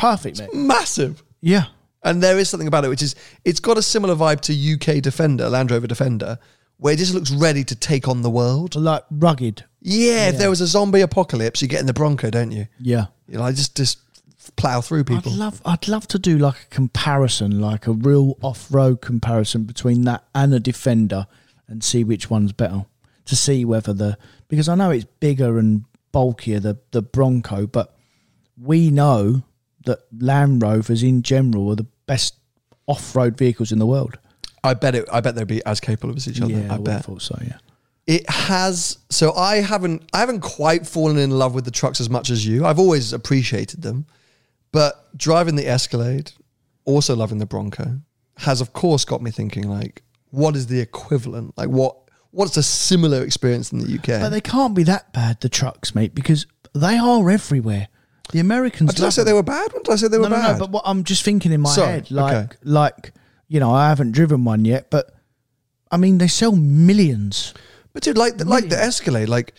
[SPEAKER 2] Perfect, mate.
[SPEAKER 1] massive.
[SPEAKER 2] Yeah.
[SPEAKER 1] And there is something about it which is it's got a similar vibe to UK Defender, Land Rover Defender, where it just looks ready to take on the world.
[SPEAKER 2] Like rugged.
[SPEAKER 1] Yeah, if there was a zombie apocalypse, you get in the Bronco, don't you?
[SPEAKER 2] Yeah.
[SPEAKER 1] You know, I just just plow through people.
[SPEAKER 2] I'd love I'd love to do like a comparison, like a real off road comparison between that and a defender and see which one's better. To see whether the because I know it's bigger and bulkier, the the Bronco, but we know that Land Rovers in general are the best off road vehicles in the world.
[SPEAKER 1] I bet it. I bet they'd be as capable as each other.
[SPEAKER 2] yeah,
[SPEAKER 1] I
[SPEAKER 2] have
[SPEAKER 1] bet
[SPEAKER 2] thought so, yeah.
[SPEAKER 1] it has. So I haven't. I haven't quite fallen in love with the trucks as much as you. I've always appreciated them, but driving the Escalade, also loving the Bronco, has of course got me thinking like, what is the equivalent? Like what? What's a similar experience in the UK?
[SPEAKER 2] But they can't be that bad, the trucks, mate, because they are everywhere. The Americans oh,
[SPEAKER 1] did I say they were bad? When did I say they were
[SPEAKER 2] no, no,
[SPEAKER 1] bad?
[SPEAKER 2] no. But what I'm just thinking in my
[SPEAKER 1] Sorry,
[SPEAKER 2] head, like,
[SPEAKER 1] okay.
[SPEAKER 2] like you know, I haven't driven one yet, but I mean, they sell millions.
[SPEAKER 1] But dude, like the, like the Escalade, like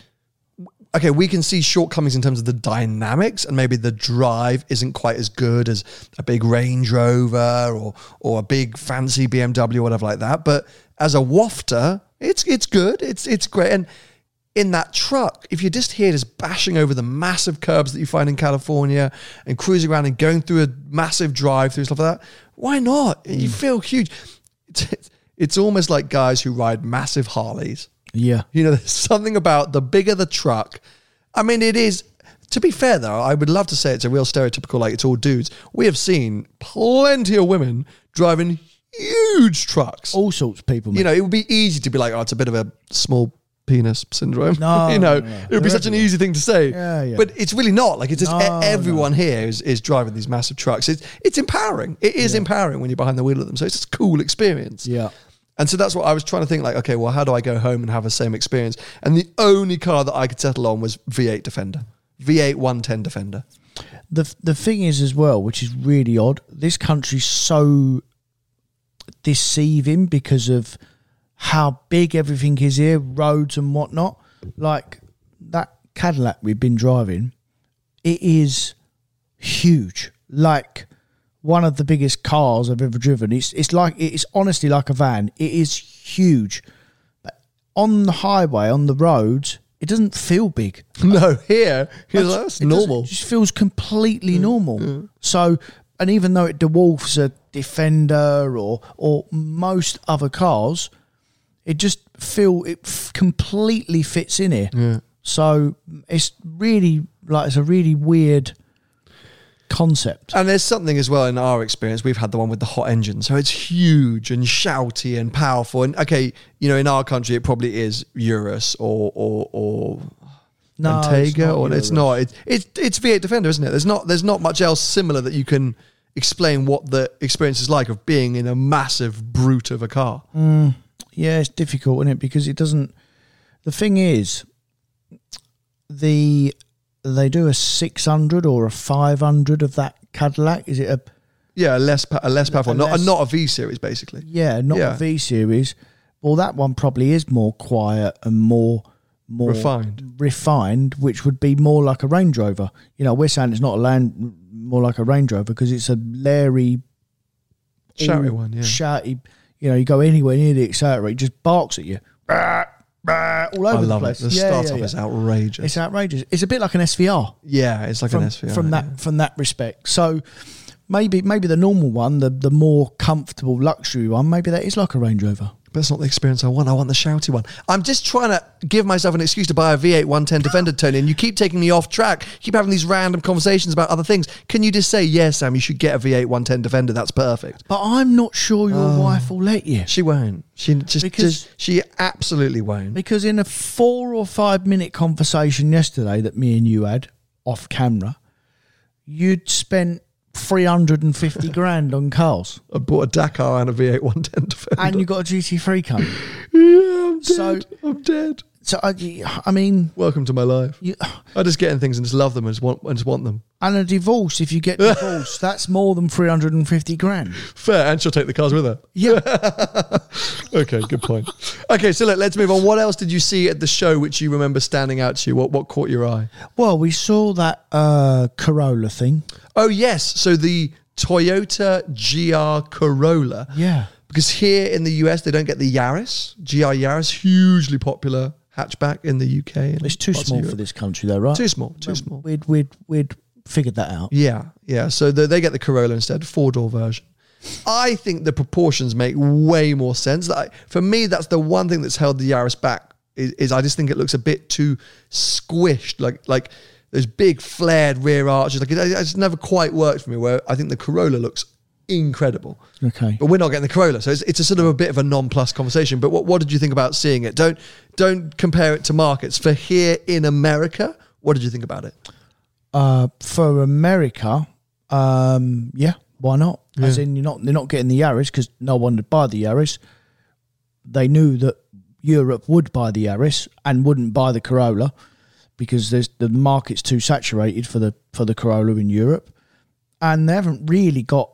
[SPEAKER 1] okay, we can see shortcomings in terms of the dynamics, and maybe the drive isn't quite as good as a big Range Rover or or a big fancy BMW or whatever like that. But as a wafter, it's it's good. It's it's great. And in that truck, if you're just here just bashing over the massive curbs that you find in California and cruising around and going through a massive drive through stuff like that, why not? You mm. feel huge. It's, it's almost like guys who ride massive Harleys.
[SPEAKER 2] Yeah,
[SPEAKER 1] You know, there's something about the bigger the truck. I mean, it is. To be fair, though, I would love to say it's a real stereotypical, like it's all dudes. We have seen plenty of women driving huge trucks.
[SPEAKER 2] all sorts of people.
[SPEAKER 1] You know, it would be easy to be like, oh, it's a bit of a small penis syndrome.
[SPEAKER 2] No, *laughs*
[SPEAKER 1] you know,
[SPEAKER 2] no, no.
[SPEAKER 1] it would be such an easy thing to say.
[SPEAKER 2] Yeah, yeah.
[SPEAKER 1] But it's really not. Like, it's just
[SPEAKER 2] No,
[SPEAKER 1] everyone here is, is driving these massive trucks. It's, it's empowering. It is empowering when you're behind the wheel of them. So it's just a cool experience.
[SPEAKER 2] yeah.
[SPEAKER 1] And so that's what I was trying to think like, okay, well, how do I go home and have the same experience? And the only car that I could settle on was V8 Defender, V8 110 Defender.
[SPEAKER 2] The the thing is as well, which is really odd. This country's so deceiving because of how big everything is here, roads and whatnot. Like that Cadillac we've been driving, it is huge. Like one of the biggest cars I've ever driven. It's it's like it's honestly like a van. It is huge. But on the highway, on the roads, it doesn't feel big. *laughs*
[SPEAKER 1] No, here, here's like, that's
[SPEAKER 2] It
[SPEAKER 1] normal.
[SPEAKER 2] It just feels completely mm, normal. So, and even though it dwarfs a Defender or or most other cars, it just feel it f- completely fits in here. So it's really like it's a really weird concept.
[SPEAKER 1] And there's something as well in our experience. We've had the one with the hot engine, so it's huge and shouty and powerful. And okay, you know, in our country, it probably is Urus or or or
[SPEAKER 2] No, it's not
[SPEAKER 1] or
[SPEAKER 2] Urus.
[SPEAKER 1] it's not. It's it's it's V8 Defender, isn't it? There's not there's not much else similar that you can explain what the experience is like of being in a massive brute of a car. Mm.
[SPEAKER 2] Yeah, it's difficult, isn't it? Because it doesn't. The thing is, the they do a six hundred or a five hundred of that Cadillac. Is it a
[SPEAKER 1] Yeah, a less a less powerful,
[SPEAKER 2] A
[SPEAKER 1] not
[SPEAKER 2] less-
[SPEAKER 1] a, not a V series, basically.
[SPEAKER 2] Yeah, not
[SPEAKER 1] Yeah.
[SPEAKER 2] a V series. Well, that one probably is more quiet and more more
[SPEAKER 1] Refined.
[SPEAKER 2] refined, which would be more like a Range Rover. You know, we're saying it's not a land, more like a Range Rover because it's a Larry
[SPEAKER 1] Shouty one, yeah.
[SPEAKER 2] shouty. You know, you go anywhere near the accelerator, it just barks at you, Bah, bah, all over
[SPEAKER 1] I
[SPEAKER 2] the place.
[SPEAKER 1] it. The
[SPEAKER 2] Yeah,
[SPEAKER 1] startup
[SPEAKER 2] yeah, yeah.
[SPEAKER 1] is outrageous.
[SPEAKER 2] It's outrageous. It's a bit like an SVR
[SPEAKER 1] yeah, it's like
[SPEAKER 2] from,
[SPEAKER 1] an SVR.
[SPEAKER 2] from that from that respect. So maybe maybe the normal one, the the more comfortable luxury one, maybe that is like a Range Rover.
[SPEAKER 1] But that's not the experience I want. I want the shouty one. I'm just trying to give myself an excuse to buy a V8 110 *laughs* Defender, Tony, and you keep taking me off track. Keep having these random conversations about other things. Can you just say, yes, Sam, you should get a V8 110 Defender? That's perfect.
[SPEAKER 2] But I'm not sure your
[SPEAKER 1] Oh.
[SPEAKER 2] wife will let you.
[SPEAKER 1] She won't. She just,
[SPEAKER 2] Because-
[SPEAKER 1] just she absolutely won't.
[SPEAKER 2] Because in a four or five minute conversation yesterday that me and you had off camera, you'd spent 350 grand on cars
[SPEAKER 1] I bought a Dakar and a V8 110 Defender.
[SPEAKER 2] and you got a GT3 coming. *laughs*
[SPEAKER 1] yeah, I'm dead.
[SPEAKER 2] So-
[SPEAKER 1] I'm dead.
[SPEAKER 2] So, I, I mean,
[SPEAKER 1] Welcome to my life.
[SPEAKER 2] you,
[SPEAKER 1] I just get in things and just love them and just want, and just want them.
[SPEAKER 2] and a divorce, if you get *laughs* divorced, that's more than 350 grand.
[SPEAKER 1] Fair, and she'll take the cars with her.
[SPEAKER 2] Yeah. *laughs*
[SPEAKER 1] Okay, good point. Okay, so look, let's move on. What else did you see at the show which you remember standing out to you? What what caught your eye?
[SPEAKER 2] Well, we saw that uh, Corolla thing.
[SPEAKER 1] Oh yes, so the Toyota GR Corolla.
[SPEAKER 2] Yeah.
[SPEAKER 1] Because here in the US they don't get the Yaris, GR Yaris, hugely popular hatchback in the UK.
[SPEAKER 2] It's too small for this country, though, right?
[SPEAKER 1] Too small, too small.
[SPEAKER 2] We'd we'd we'd figured that out.
[SPEAKER 1] Yeah, yeah. So the, they get the Corolla instead, four door version. I think the proportions make way more sense. Like, for me, that's the one thing that's held the Yaris back. Is, is I just think it looks a bit too squished, like like those big flared rear arches. Like it, it just never quite worked for me. Where I think the Corolla looks incredible.
[SPEAKER 2] Okay.
[SPEAKER 1] But we're not getting the Corolla, so it's, it's a sort of a bit of a non-plus conversation. But what, what did you think about seeing it? Don't don't compare it to markets for here in America. What did you think about it?
[SPEAKER 2] Uh, for America, um, yeah, why not? As in, you're not they're not getting the Yaris because no one would buy the Yaris. They knew that Europe would buy the Yaris and wouldn't buy the Corolla because there's the market's too saturated for the for the Corolla in Europe, and they haven't really got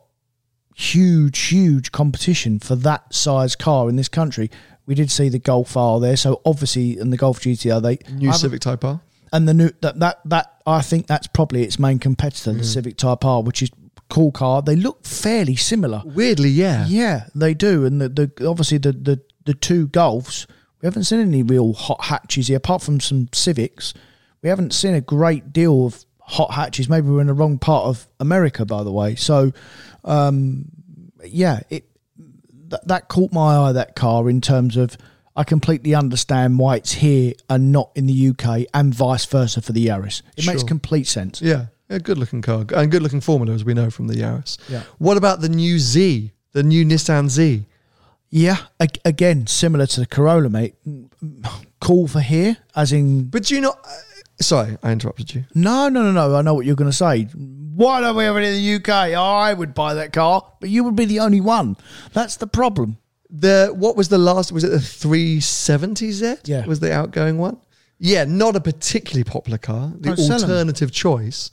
[SPEAKER 2] huge, huge competition for that size car in this country. We did see the Golf R there, so obviously in the Golf GTR they
[SPEAKER 1] New Civic Type R.
[SPEAKER 2] and the new that that that I think that's probably its main competitor, the mm. Civic Type R, which is cool car. They look fairly similar.
[SPEAKER 1] Weirdly, yeah.
[SPEAKER 2] Yeah, they do. And the, the obviously the, the the two Golfs, we haven't seen any real hot hatches here, apart from some Civics. We haven't seen a great deal of hot hatches. Maybe we're in the wrong part of America, by the way. So, um, yeah, it that, that caught my eye. That car in terms of. I completely understand why it's here and not in the UK, and vice versa for the Yaris. It makes complete sense.
[SPEAKER 1] Yeah, a good looking car and good looking formula, as we know from the Yaris.
[SPEAKER 2] Yeah.
[SPEAKER 1] What about the new Z, the new Nissan Z?
[SPEAKER 2] Yeah, again, similar to the Corolla, mate. Cool for here, as in.
[SPEAKER 1] But do you not? Uh, sorry, I interrupted you.
[SPEAKER 2] No, no, no, no. I know what you're going to say. Why don't we have it in the UK? I would buy that car, but you would be the only one. That's the problem.
[SPEAKER 1] The what was the last? Was it the 370Z?
[SPEAKER 2] Yeah.
[SPEAKER 1] was the outgoing one. Yeah, not a particularly popular car. The alternative choice.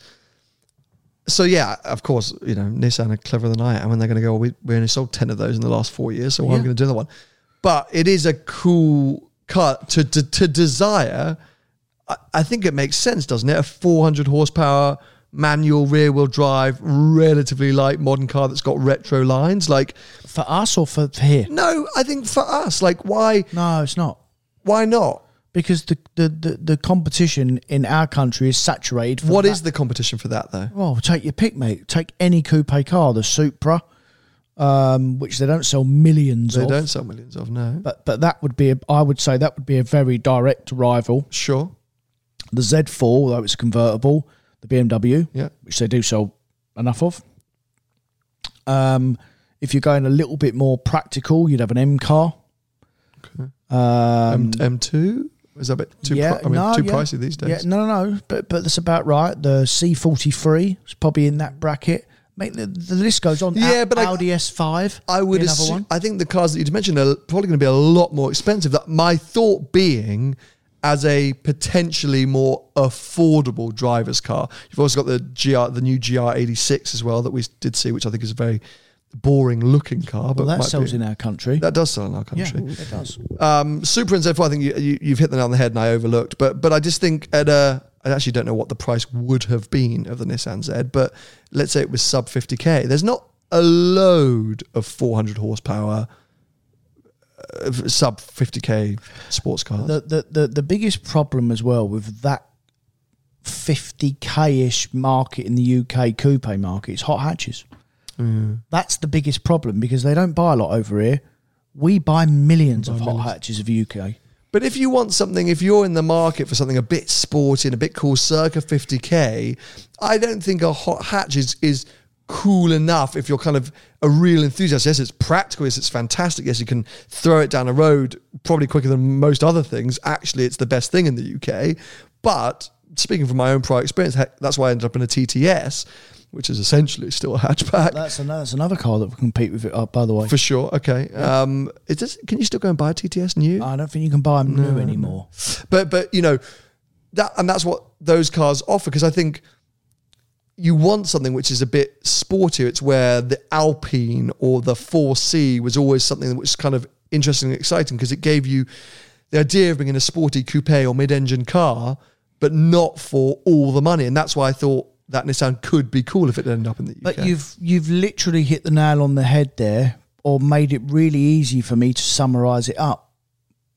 [SPEAKER 1] So yeah, of course, you know Nissan are cleverer than I am, and when they're going to go. Well, we we only sold ten of those in the last four years, so why are we
[SPEAKER 2] Yeah.
[SPEAKER 1] going to do the one? But it is a cool car to to, to desire. I, I think it makes sense, doesn't it? A 400 horsepower manual rear wheel drive, relatively light modern car that's got retro lines. Like,
[SPEAKER 2] For us or for, for here?
[SPEAKER 1] no, I think for us, like, why
[SPEAKER 2] No, it's not.
[SPEAKER 1] why not?
[SPEAKER 2] Because the, the, the, the competition in our country is saturated. For
[SPEAKER 1] What
[SPEAKER 2] that.
[SPEAKER 1] is the competition for that though?
[SPEAKER 2] Well, take your pick, mate. Take any coupe car, the Supra, um, which they don't sell millions
[SPEAKER 1] They
[SPEAKER 2] of.
[SPEAKER 1] don't sell millions of no.
[SPEAKER 2] But but that would be, a, I would say, that would be a very direct rival.
[SPEAKER 1] Sure.
[SPEAKER 2] The Z4, although it's convertible, the BMW,
[SPEAKER 1] Yeah.
[SPEAKER 2] which they do sell enough of. Um, if you're going a little bit more practical, you'd have an M car. Um,
[SPEAKER 1] M two is that a bit too?
[SPEAKER 2] yeah,
[SPEAKER 1] pri- I mean,
[SPEAKER 2] no,
[SPEAKER 1] too
[SPEAKER 2] yeah.
[SPEAKER 1] pricey these days.
[SPEAKER 2] Yeah, no, no, no, but but that's about right. The C43 is probably in that bracket. Mate, the, the list goes on.
[SPEAKER 1] Yeah, but I-
[SPEAKER 2] Audi S5.
[SPEAKER 1] I would assume. I think the cars that you mentioned are probably going to be a lot more expensive. That my thought being, as a potentially more affordable driver's car, you've also got the GR, the new GR86 as well that we did see, which I think is a very boring looking car. But
[SPEAKER 2] Well, that
[SPEAKER 1] might
[SPEAKER 2] sells
[SPEAKER 1] be-
[SPEAKER 2] in our country.
[SPEAKER 1] That does sell in our
[SPEAKER 2] yeah,
[SPEAKER 1] country.
[SPEAKER 2] it does.
[SPEAKER 1] Um, Supra and Z4, I think you, you, you've hit the nail on the head and I overlooked. But but I just think at a, I actually don't know what the price would have been of the Nissan Z, but let's say it was sub 50k. There's not a load of 400 horsepower uh, sub 50k sports cars.
[SPEAKER 2] The, the the the biggest problem as well with that 50k ish market in the UK coupe market is hot hatches. Mm. That's the biggest problem because they don't buy a lot over here. We buy millions of hot hatches of UK.
[SPEAKER 1] But if you want something, if you're in the market for something a bit sporty and a bit cool, circa 50k, I don't think a hot hatch is, is cool enough if you're kind of a real enthusiast. Yes, it's practical. Yes, it's fantastic. Yes, you can throw it down a road probably quicker than most other things. Actually, it's the best thing in the UK. But speaking from my own prior experience, that's why I ended up in a TTS, which is essentially still a hatchback.
[SPEAKER 2] That's another, that's another car that will compete with it. Uh, by the way,
[SPEAKER 1] for sure. Okay. Um, is this, can you still go and buy a TTS new?
[SPEAKER 2] I don't think you can buy them new anymore.
[SPEAKER 1] but but you know that and that's what those cars offer because I think you want something which is a bit sportier. It's where the Alpine or the 4C was always something that was kind of interesting and exciting because it gave you the idea of being in a sporty coupe or mid-engine car, but not for all the money. And that's why I thought that Nissan could be cool if it ended up in the UK.
[SPEAKER 2] But you've you've literally hit the nail on the head there, or made it really easy for me to summarise it up.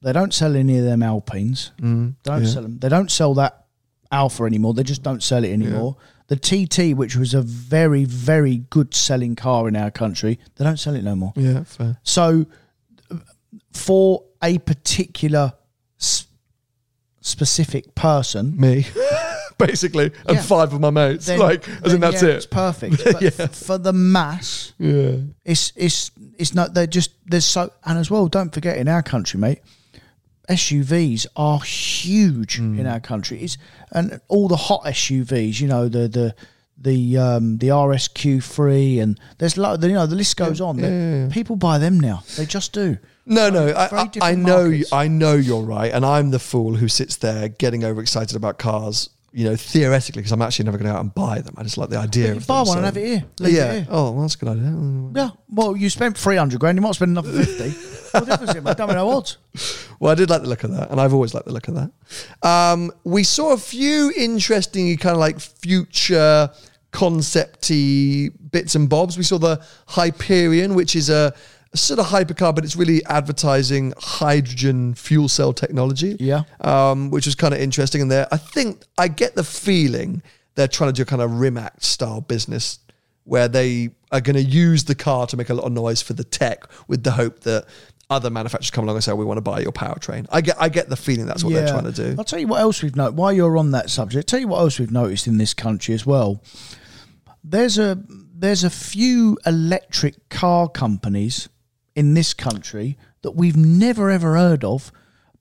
[SPEAKER 2] They don't sell any of them Alpines.
[SPEAKER 1] Mm,
[SPEAKER 2] They don't sell them. They don't sell that Alfa anymore. They just don't sell it anymore. The TT, which was a very very good selling car in our country, they don't sell it no more.
[SPEAKER 1] yeah, fair.
[SPEAKER 2] So, for a particular specific person,
[SPEAKER 1] Me, *laughs* *laughs* basically, and
[SPEAKER 2] Yeah.
[SPEAKER 1] five of my mates.
[SPEAKER 2] then,
[SPEAKER 1] like, as in
[SPEAKER 2] then,
[SPEAKER 1] that's
[SPEAKER 2] yeah,
[SPEAKER 1] it.
[SPEAKER 2] It's perfect. *laughs* But
[SPEAKER 1] Yeah.
[SPEAKER 2] f- for the mass,
[SPEAKER 1] Yeah.
[SPEAKER 2] it's it's it's not. They're just there's so and as well. Don't forget in our country, mate. SUVs are huge
[SPEAKER 1] Hmm.
[SPEAKER 2] in our country. It's and all the hot SUVs. You know the the the um, the RSQ3 and there's lo- you know the list goes on. People buy them now. They just do.
[SPEAKER 1] No, no,
[SPEAKER 2] Very
[SPEAKER 1] I, I, I
[SPEAKER 2] different
[SPEAKER 1] know,
[SPEAKER 2] markets.
[SPEAKER 1] I know you're right, and I'm the fool who sits there getting overexcited about cars. You know, theoretically, because I'm actually never going to go out and buy them. I just like the idea
[SPEAKER 2] you
[SPEAKER 1] of
[SPEAKER 2] buy
[SPEAKER 1] them,
[SPEAKER 2] one and have it here. Leave
[SPEAKER 1] yeah.
[SPEAKER 2] it here.
[SPEAKER 1] Oh, well, that's a good idea.
[SPEAKER 2] Yeah. Well, you spent three hundred grand. You might spend another fifty. what difference? It make? Don't make no odds. *laughs*
[SPEAKER 1] Well, I did like the look of that, and I've always liked the look of that. Um, we saw a few interesting kind of like future concepty bits and bobs. We saw the Hyperion, which is a sort of hypercar, but it's really advertising hydrogen fuel cell technology.
[SPEAKER 2] Yeah.
[SPEAKER 1] um, which was kind of interesting. And there, I think I get the feeling they're trying to do a kind of Rimac style business where they are going to use the car to make a lot of noise for the tech, with the hope that other manufacturers come along and say, "We want to buy your powertrain." I get, I get the feeling that's what they're trying to do.
[SPEAKER 2] I'll tell you what else we've noticed. While you're on that subject, I'll tell you what else we've noticed in this country as well. There's a there's a few electric car companies in this country that we've never ever heard of,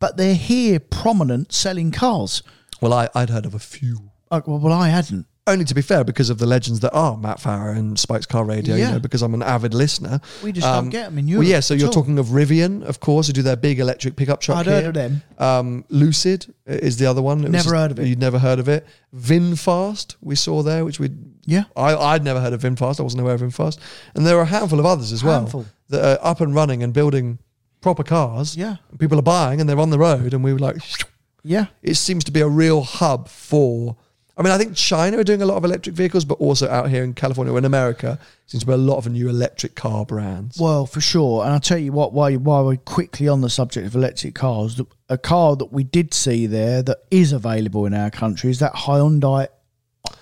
[SPEAKER 2] but they're here prominent selling cars.
[SPEAKER 1] Well, I, I'd heard of a few.
[SPEAKER 2] Uh, well, well, I hadn't.
[SPEAKER 1] Only to be fair, because of the legends that are Matt Farah and Spike's Car Radio, you know, because I'm an avid listener.
[SPEAKER 2] We just don't get them in Europe
[SPEAKER 1] Well, yeah, so you're
[SPEAKER 2] all.
[SPEAKER 1] talking of Rivian, of course, who do their big electric pickup truck
[SPEAKER 2] I'd heard
[SPEAKER 1] here.
[SPEAKER 2] of them.
[SPEAKER 1] Um, Lucid is the other one. It
[SPEAKER 2] Never
[SPEAKER 1] just-
[SPEAKER 2] heard of it.
[SPEAKER 1] You'd never heard of it. VinFast, we saw there, which we
[SPEAKER 2] Yeah.
[SPEAKER 1] I, I'd never heard of VinFast. I wasn't aware of VinFast. And there are a handful of others as well
[SPEAKER 2] Handful.
[SPEAKER 1] That are up and running and building proper cars.
[SPEAKER 2] Yeah.
[SPEAKER 1] People are buying and they're on the road, and we were like,
[SPEAKER 2] Yeah.
[SPEAKER 1] it seems to be a real hub for. I mean, I think China are doing a lot of electric vehicles, but also out here in California or in America, seems to be a lot of new electric car brands.
[SPEAKER 2] Well, for sure. And I'll tell you what, while, while we're quickly on the subject of electric cars, a car that we did see there that is available in our country is that Hyundai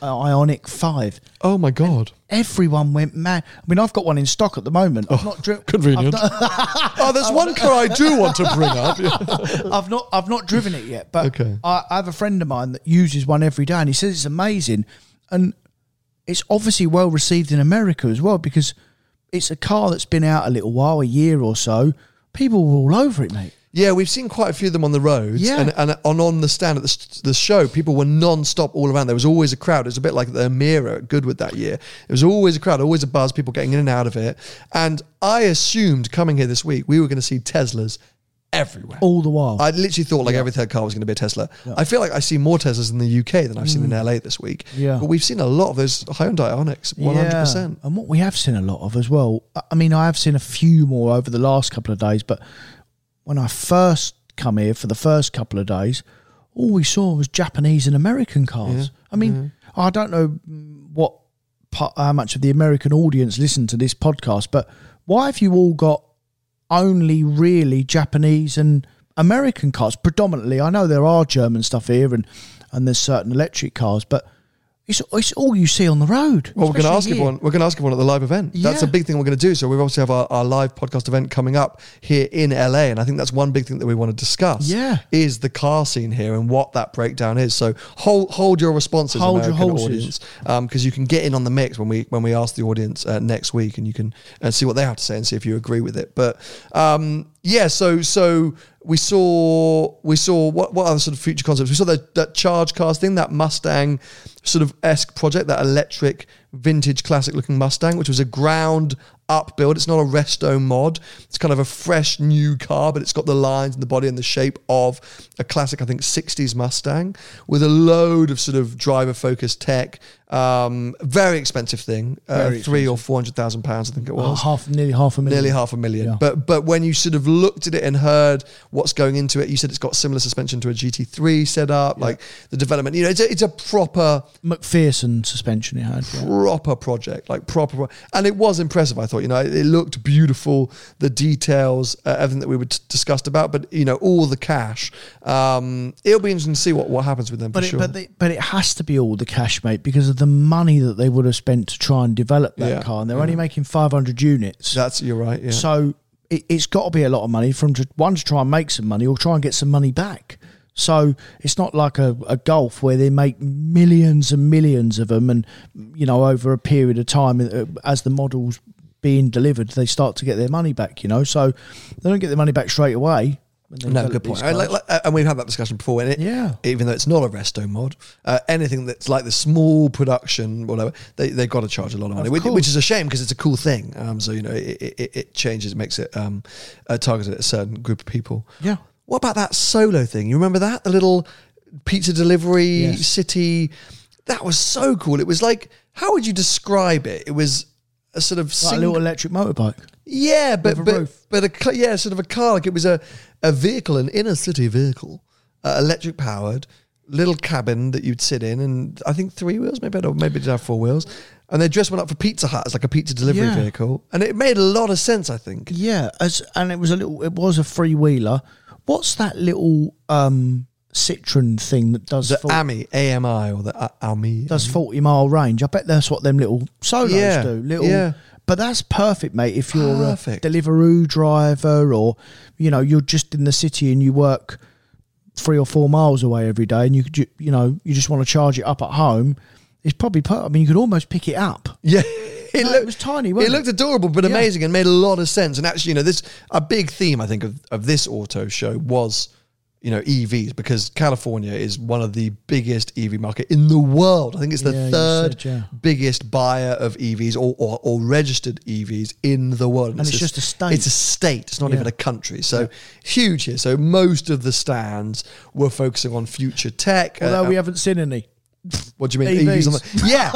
[SPEAKER 2] Ioniq 5.
[SPEAKER 1] Oh my god!
[SPEAKER 2] Everyone went mad. I mean, I've got one in stock at the moment. I've oh, not driven.
[SPEAKER 1] Convenient. *laughs* oh, there's one car I do want to bring up. *laughs*
[SPEAKER 2] I've not I've not driven it yet, but
[SPEAKER 1] Okay.
[SPEAKER 2] I, I have a friend of mine that uses one every day, and he says it's amazing, and it's obviously well received in America as well because it's a car that's been out a little while, a year or so. People were all over it, mate.
[SPEAKER 1] Yeah, we've seen quite a few of them on the roads.
[SPEAKER 2] Yeah.
[SPEAKER 1] And, and on, on the stand at the, the show, people were non-stop all around. There was always a crowd. It was a bit like the Emira at Goodwood that year. There was always a crowd, always a buzz, people getting in and out of it. And I assumed coming here this week, we were going to see Teslas everywhere.
[SPEAKER 2] All the while.
[SPEAKER 1] I literally thought like every third car was going to be a Tesla. I feel like I see more Teslas in the UK than I've seen in LA this week.
[SPEAKER 2] Mm. Yeah.
[SPEAKER 1] But we've seen a lot of those Hyundai Ioniqs, 100%.
[SPEAKER 2] Yeah. And what we have seen a lot of as well. I- I mean, I have seen a few more over the last couple of days, but when I first come here for the first couple of days, all we saw was Japanese and American cars. I mean, I don't know mm, what how much of the American audience listen to this podcast, but why have you all got only really Japanese and American cars predominantly? I know there are German stuff here and and there's certain electric cars, but it's it's all you see on the road.
[SPEAKER 1] Well, we're going to ask
[SPEAKER 2] here.
[SPEAKER 1] everyone. We're going to ask everyone at the live event. That's a big thing we're going to do. So we obviously have our, our live podcast event coming up here in LA, and I think that's one big thing that we want to discuss.
[SPEAKER 2] Yeah.
[SPEAKER 1] is the car scene here and what that breakdown is. So hold hold your responses,
[SPEAKER 2] Hold your
[SPEAKER 1] American
[SPEAKER 2] horses.
[SPEAKER 1] audience, because you can get in on the mix when we when we ask the audience uh, next week, and you can uh, see what they have to say and see if you agree with it. But um, yeah, so so we saw we saw what what other sort of future concepts we saw that that charge cars thing that Mustang sort of esque project that electric vintage classic looking Mustang, which was a ground up build. It's not a resto mod. It's kind of a fresh new car, but it's got the lines and the body and the shape of a classic, I think, 60s Mustang with a load of sort of driver focused tech. Um, very expensive thing, uh,
[SPEAKER 2] Very
[SPEAKER 1] three or four hundred thousand pounds, I think it
[SPEAKER 2] Oh,
[SPEAKER 1] was
[SPEAKER 2] half, nearly half a million.
[SPEAKER 1] nearly half a million.
[SPEAKER 2] Yeah.
[SPEAKER 1] But but when you sort of looked at it and heard what's going into it, you said it's got similar suspension to a GT3 setup, like the development. You know, it's a, it's a proper
[SPEAKER 2] MacPherson suspension it had. yeah.
[SPEAKER 1] proper project, like proper, pro- and it was impressive. I thought, you know, it, it looked beautiful, the details, uh, everything that we were t- discussed about, but you know, all the cash. Um, it'll be interesting to see what, what happens with them.
[SPEAKER 2] But
[SPEAKER 1] for
[SPEAKER 2] it,
[SPEAKER 1] sure.
[SPEAKER 2] but, they, but it has to be all the cash, mate, because of the money that they would have spent to try and develop that
[SPEAKER 1] Yeah,
[SPEAKER 2] car, and they're only making 500 units.
[SPEAKER 1] That's you're right. Yeah.
[SPEAKER 2] So it, it's got to be a lot of money from to, one to try and make some money or try and get some money back. So it's not like a, a golf where they make millions and millions of them, and you know over a period of time uh, as the models being delivered, they start to get their money back. You know, so they don't get their money back straight away.
[SPEAKER 1] No, good point. And, like, like- and we've had that discussion before. And it,
[SPEAKER 2] Yeah.
[SPEAKER 1] even though it's not a resto mod, uh, anything that's like the small production, whatever, they they've got to charge a lot of money,
[SPEAKER 2] Of
[SPEAKER 1] which, which is a shame because it's a cool thing. Um, so you know, it, it, it changes, it makes it um, uh, targeted at a certain group of people.
[SPEAKER 2] Yeah.
[SPEAKER 1] What about that solo thing? You remember that the little pizza delivery
[SPEAKER 2] Yes.
[SPEAKER 1] city? That was so cool. It was like, how would you describe it? It was a sort of
[SPEAKER 2] like a little electric motorbike.
[SPEAKER 1] yeah, but
[SPEAKER 2] With a
[SPEAKER 1] but, but a yeah, sort of a car. Like it was a a vehicle, an inner city vehicle, uh, electric powered, little cabin that you'd sit in, and I think three wheels, maybe or maybe it did have four wheels. And they dressed one up for Pizza Hut as like a pizza delivery
[SPEAKER 2] Yeah.
[SPEAKER 1] vehicle, and it made a lot of sense. I think.
[SPEAKER 2] Yeah, as and it was a little. It was a free wheeler. What's that little um Citroen thing that does
[SPEAKER 1] The
[SPEAKER 2] for-
[SPEAKER 1] AMI, AMI, or the A- AMI.
[SPEAKER 2] does forty mile range? I bet that's what them little solos
[SPEAKER 1] Yeah,
[SPEAKER 2] do. Little,
[SPEAKER 1] yeah.
[SPEAKER 2] But that's perfect, mate. If you're
[SPEAKER 1] Perfect.
[SPEAKER 2] a Deliveroo driver, or you know, you're just in the city and you work three or four miles away every day, and you could, ju- you know, you just want to charge it up at home. It's probably. Per- I mean, you could almost pick it up. *laughs*
[SPEAKER 1] Yeah. It,
[SPEAKER 2] No, it was tiny, wasn't
[SPEAKER 1] it
[SPEAKER 2] it?
[SPEAKER 1] looked adorable, but amazing, and made a lot of sense. And actually, you know, this a big theme I think of, of this auto show was, you know, EVs because California is one of the biggest EV market in the world. I think it's the
[SPEAKER 2] Yeah,
[SPEAKER 1] third
[SPEAKER 2] said, yeah.
[SPEAKER 1] biggest buyer of EVs or, or, or registered EVs in the world.
[SPEAKER 2] And it's just a state.
[SPEAKER 1] It's a state. It's not
[SPEAKER 2] Yeah.
[SPEAKER 1] even a country. So huge here. So most of the stands were focusing on future tech.
[SPEAKER 2] Although
[SPEAKER 1] Uh,
[SPEAKER 2] we haven't seen any.
[SPEAKER 1] What do you mean?
[SPEAKER 2] EVs.
[SPEAKER 1] EVs the, yeah.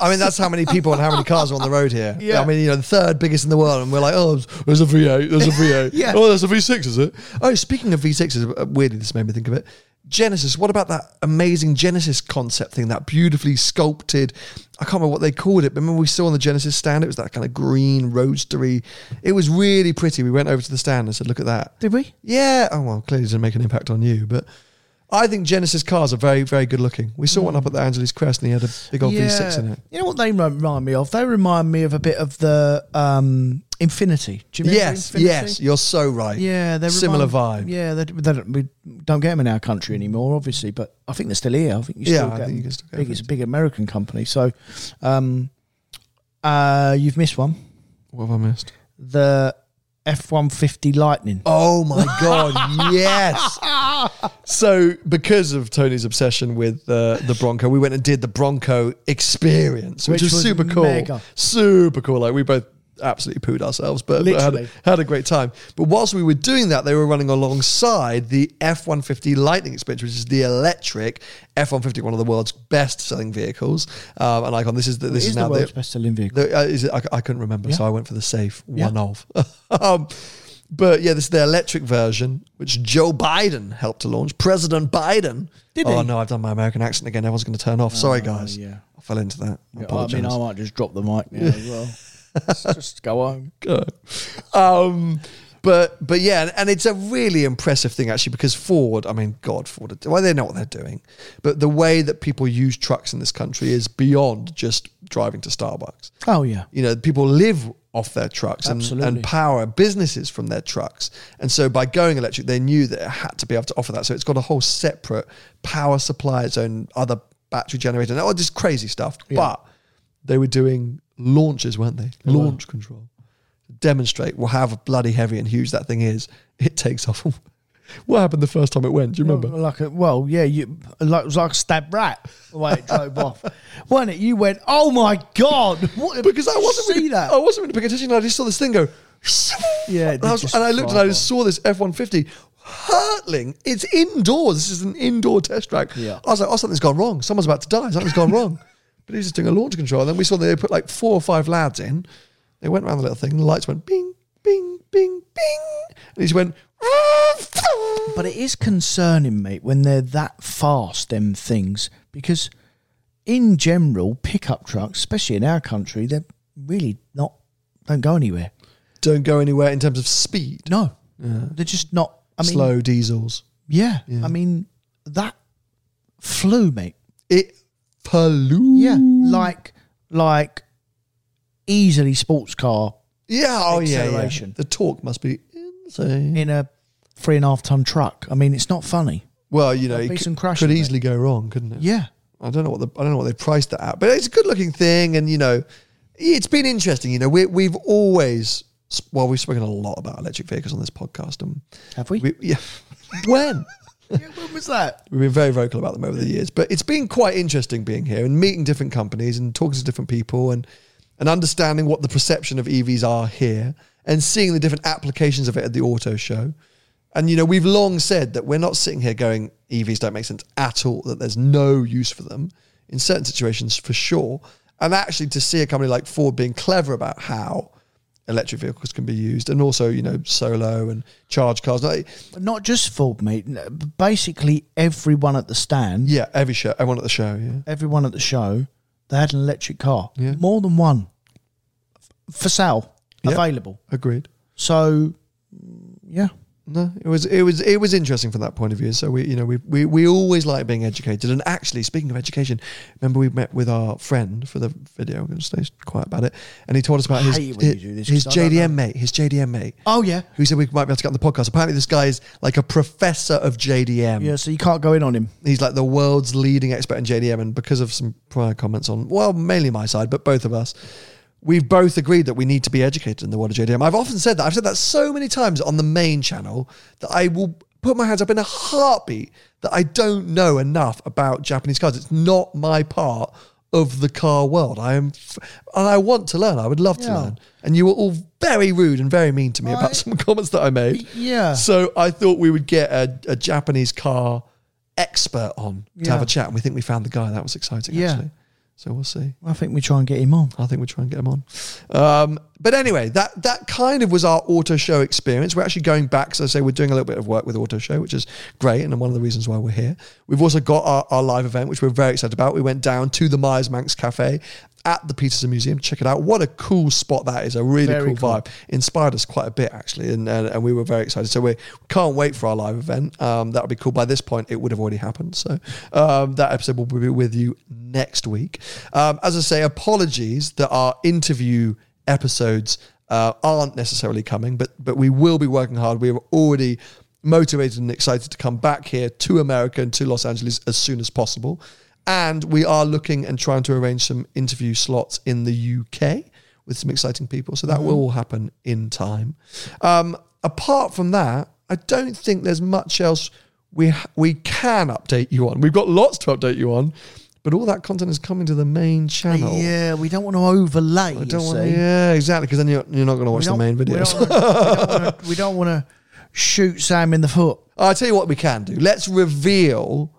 [SPEAKER 1] I mean, that's how many people and how many cars are on the road here.
[SPEAKER 2] Yeah.
[SPEAKER 1] I mean, you know, the third biggest in the world, and we're like, oh, there's a V8, there's a V8. *laughs*
[SPEAKER 2] Yeah.
[SPEAKER 1] Oh, there's a V6, is it? Oh, speaking of V6s, uh, weirdly, this made me think of it. Genesis, what about that amazing Genesis concept thing, that beautifully sculpted, I can't remember what they called it, but remember we saw on the Genesis stand, it was that kind of green, roadstery. It was really pretty. We went over to the stand and said, look at that.
[SPEAKER 2] Did we?
[SPEAKER 1] Yeah. Oh well, clearly it didn't make an impact on you, but I think Genesis cars are very, very good looking. We saw one up at the Angeles Crest, and he had a big old V6 in it.
[SPEAKER 2] You know what they remind me of? They remind me of a bit of the um, Infiniti. Do you remember
[SPEAKER 1] Yes,
[SPEAKER 2] Infiniti?
[SPEAKER 1] yes, you're so right.
[SPEAKER 2] Yeah, they're
[SPEAKER 1] similar vibe.
[SPEAKER 2] Yeah, they, they don't, we don't get them in our country anymore, obviously, but I think they're still here. I think you
[SPEAKER 1] Yeah,
[SPEAKER 2] still
[SPEAKER 1] I think you
[SPEAKER 2] them.
[SPEAKER 1] can still get
[SPEAKER 2] big. It's a big American company. So, um, uh, you've missed one.
[SPEAKER 1] What have I missed?
[SPEAKER 2] The F one fifty Lightning.
[SPEAKER 1] Oh my god, *laughs* yes. So, because of Tony's obsession with uh, the Bronco, we went and did the Bronco experience, which,
[SPEAKER 2] Which
[SPEAKER 1] was,
[SPEAKER 2] was
[SPEAKER 1] super cool.
[SPEAKER 2] mega.
[SPEAKER 1] Super cool. Like we both absolutely pooed ourselves, but, but had, had a great time. But whilst we were doing that, they were running alongside the F one fifty Lightning experience, which is the electric F one fifty, one of the world's best selling vehicles. Um, and icon. This is the, this is
[SPEAKER 2] is
[SPEAKER 1] now
[SPEAKER 2] the world's best selling vehicle.
[SPEAKER 1] the, uh, is it, I, I couldn't remember, so I went for the safe
[SPEAKER 2] Yeah.
[SPEAKER 1] one of. *laughs* um, but yeah, this is the electric version, which Joe Biden helped to launch. President Biden.
[SPEAKER 2] Did
[SPEAKER 1] oh
[SPEAKER 2] he?
[SPEAKER 1] no, I've done my American accent again. Everyone's going to turn off. Sorry, guys.
[SPEAKER 2] yeah.
[SPEAKER 1] I fell into that. I
[SPEAKER 2] Yeah, I mean, I might just drop the mic now as well. *laughs* Just go home. *laughs*
[SPEAKER 1] Good. Um, but but yeah, and, it's a really impressive thing actually because Ford, I mean, God, Ford, well, they know what they're doing, but the way that people use trucks in this country is beyond just driving to Starbucks.
[SPEAKER 2] Oh yeah.
[SPEAKER 1] you know, people live off their trucks and, and power businesses from their trucks. And so by going electric, they knew that it had to be able to offer that. So it's got a whole separate power supply, its own other battery generator, and all this crazy stuff. But they were doing launches, weren't they? Launch control. Demonstrate well, how bloody heavy and huge that thing is. It takes off *laughs* What happened the first time it went? Do you remember?
[SPEAKER 2] Like a well, yeah, you like it was like a stab rat the way it drove *laughs* off, wasn't it? You went, oh my god, what,
[SPEAKER 1] because I wasn't
[SPEAKER 2] see
[SPEAKER 1] really,
[SPEAKER 2] that.
[SPEAKER 1] I wasn't really paying attention. I just saw this thing go. *laughs*
[SPEAKER 2] Yeah,
[SPEAKER 1] and I, was- and I looked and I just saw this F one fifty hurtling. It's indoors. This is an indoor test track.
[SPEAKER 2] Yeah.
[SPEAKER 1] I was like, oh, something's gone wrong. Someone's about to die. Something's gone wrong. But he was just doing a launch control. And then we saw they put like four or five lads in. They went around the little thing. And the lights went bing, bing, bing, bing. And he just went.
[SPEAKER 2] But it is concerning, mate, when they're that fast, them things, because in general, pickup trucks, especially in our country, they're really not, don't go anywhere.
[SPEAKER 1] Don't go anywhere in terms of speed.
[SPEAKER 2] No. They're just not, I mean,
[SPEAKER 1] Slow diesels.
[SPEAKER 2] Yeah, I mean, that flew, mate.
[SPEAKER 1] It
[SPEAKER 2] Yeah. Like, like easily sports car
[SPEAKER 1] Yeah. Oh, yeah, yeah.
[SPEAKER 2] Acceleration.
[SPEAKER 1] The torque must be insane.
[SPEAKER 2] in a three and a half ton truck. I mean, it's not funny.
[SPEAKER 1] Well, you know, it could,
[SPEAKER 2] some crashing
[SPEAKER 1] could
[SPEAKER 2] there.
[SPEAKER 1] easily go wrong, couldn't it?
[SPEAKER 2] Yeah.
[SPEAKER 1] I don't know what the I don't know what they priced it at, but it's a good looking thing, and you know, it's been interesting. You know, we we've always well, we've spoken a lot about electric vehicles on this podcast, and
[SPEAKER 2] Have we?
[SPEAKER 1] we yeah, when
[SPEAKER 2] when was that?
[SPEAKER 1] we've been very vocal about them over the years, but it's been quite interesting being here and meeting different companies and talking to different people and and understanding what the perception of EVs are here and seeing the different applications of it at the auto show. And you know, we've long said that we're not sitting here going EVs don't make sense at all, that there's no use for them in certain situations for sure. And actually to see a company like Ford being clever about how electric vehicles can be used and also, you know, solo and charge cars. Like,
[SPEAKER 2] not just Ford, mate. Basically, everyone at the stand,
[SPEAKER 1] yeah, every show, everyone at the show, yeah.
[SPEAKER 2] everyone at the show, they had an electric car.
[SPEAKER 1] Yeah.
[SPEAKER 2] More than one for sale,
[SPEAKER 1] Yeah.
[SPEAKER 2] available.
[SPEAKER 1] Agreed.
[SPEAKER 2] So, yeah.
[SPEAKER 1] No, it was it was it was interesting from that point of view. So we you know we we, we always like being educated. And actually, speaking of education, remember we met with our friend for the video. I'm going to stay quiet about it. And he told us about his
[SPEAKER 2] hate it when you
[SPEAKER 1] his,
[SPEAKER 2] this,
[SPEAKER 1] his JDM mate, his JDM mate,
[SPEAKER 2] Oh, yeah.
[SPEAKER 1] who said we might be able to get on the podcast. Apparently, this guy is like a professor of JDM.
[SPEAKER 2] Yeah, so you can't go in on him.
[SPEAKER 1] He's like the world's leading expert in JDM, and because of some prior comments on, well, mainly my side, but both of us, we've both agreed that we need to be educated in the world of JDM. I've often said that. I've said that so many times on the main channel that I will put my hands up in a heartbeat that I don't know enough about Japanese cars. It's not my part of the car world. I am, f- and I want to learn. I would love to
[SPEAKER 2] Yeah.
[SPEAKER 1] learn. And you were all very rude and very mean to me
[SPEAKER 2] I-
[SPEAKER 1] about some *laughs* comments that I made.
[SPEAKER 2] Yeah.
[SPEAKER 1] So I thought we would get a, a Japanese car expert on to have a chat, and we think we found the guy. That was exciting,
[SPEAKER 2] Yeah.
[SPEAKER 1] actually. So we'll see.
[SPEAKER 2] I think we try and get him on.
[SPEAKER 1] I think we'll try and get him on. Um, but anyway, that that kind of was our auto show experience. We're actually going back, so I say we're doing a little bit of work with auto show, which is great, and one of the reasons why we're here. We've also got our, our live event, which we're very excited about. We went down to the Myers Manx Cafe at the Petersen Museum. Check it out. What a cool spot that is. A really cool,
[SPEAKER 2] cool.
[SPEAKER 1] vibe. Inspired us quite a bit actually, and and, and we were very excited. So we can't wait for our live event. Um, that would be cool. By this point, it would have already happened. So um, that episode will be with you next week. Um, as I say, apologies that our interview episodes uh, aren't necessarily coming, but but we will be working hard. We are already motivated and excited to come back here to America and to Los Angeles as soon as possible. And we are looking and trying to arrange some interview slots in the UK with some exciting people. So that will all happen in time. Um, apart from that, I don't think there's much else we we can update you on. We've got lots to update you on, but all that content is coming to the main channel.
[SPEAKER 2] Yeah, we don't want to overlay.
[SPEAKER 1] I don't want. Yeah, exactly. Because then you're, you're not going to watch the main videos.
[SPEAKER 2] We don't want to shoot Sam in the foot. *laughs*
[SPEAKER 1] I'll tell you what we can do. Let's reveal,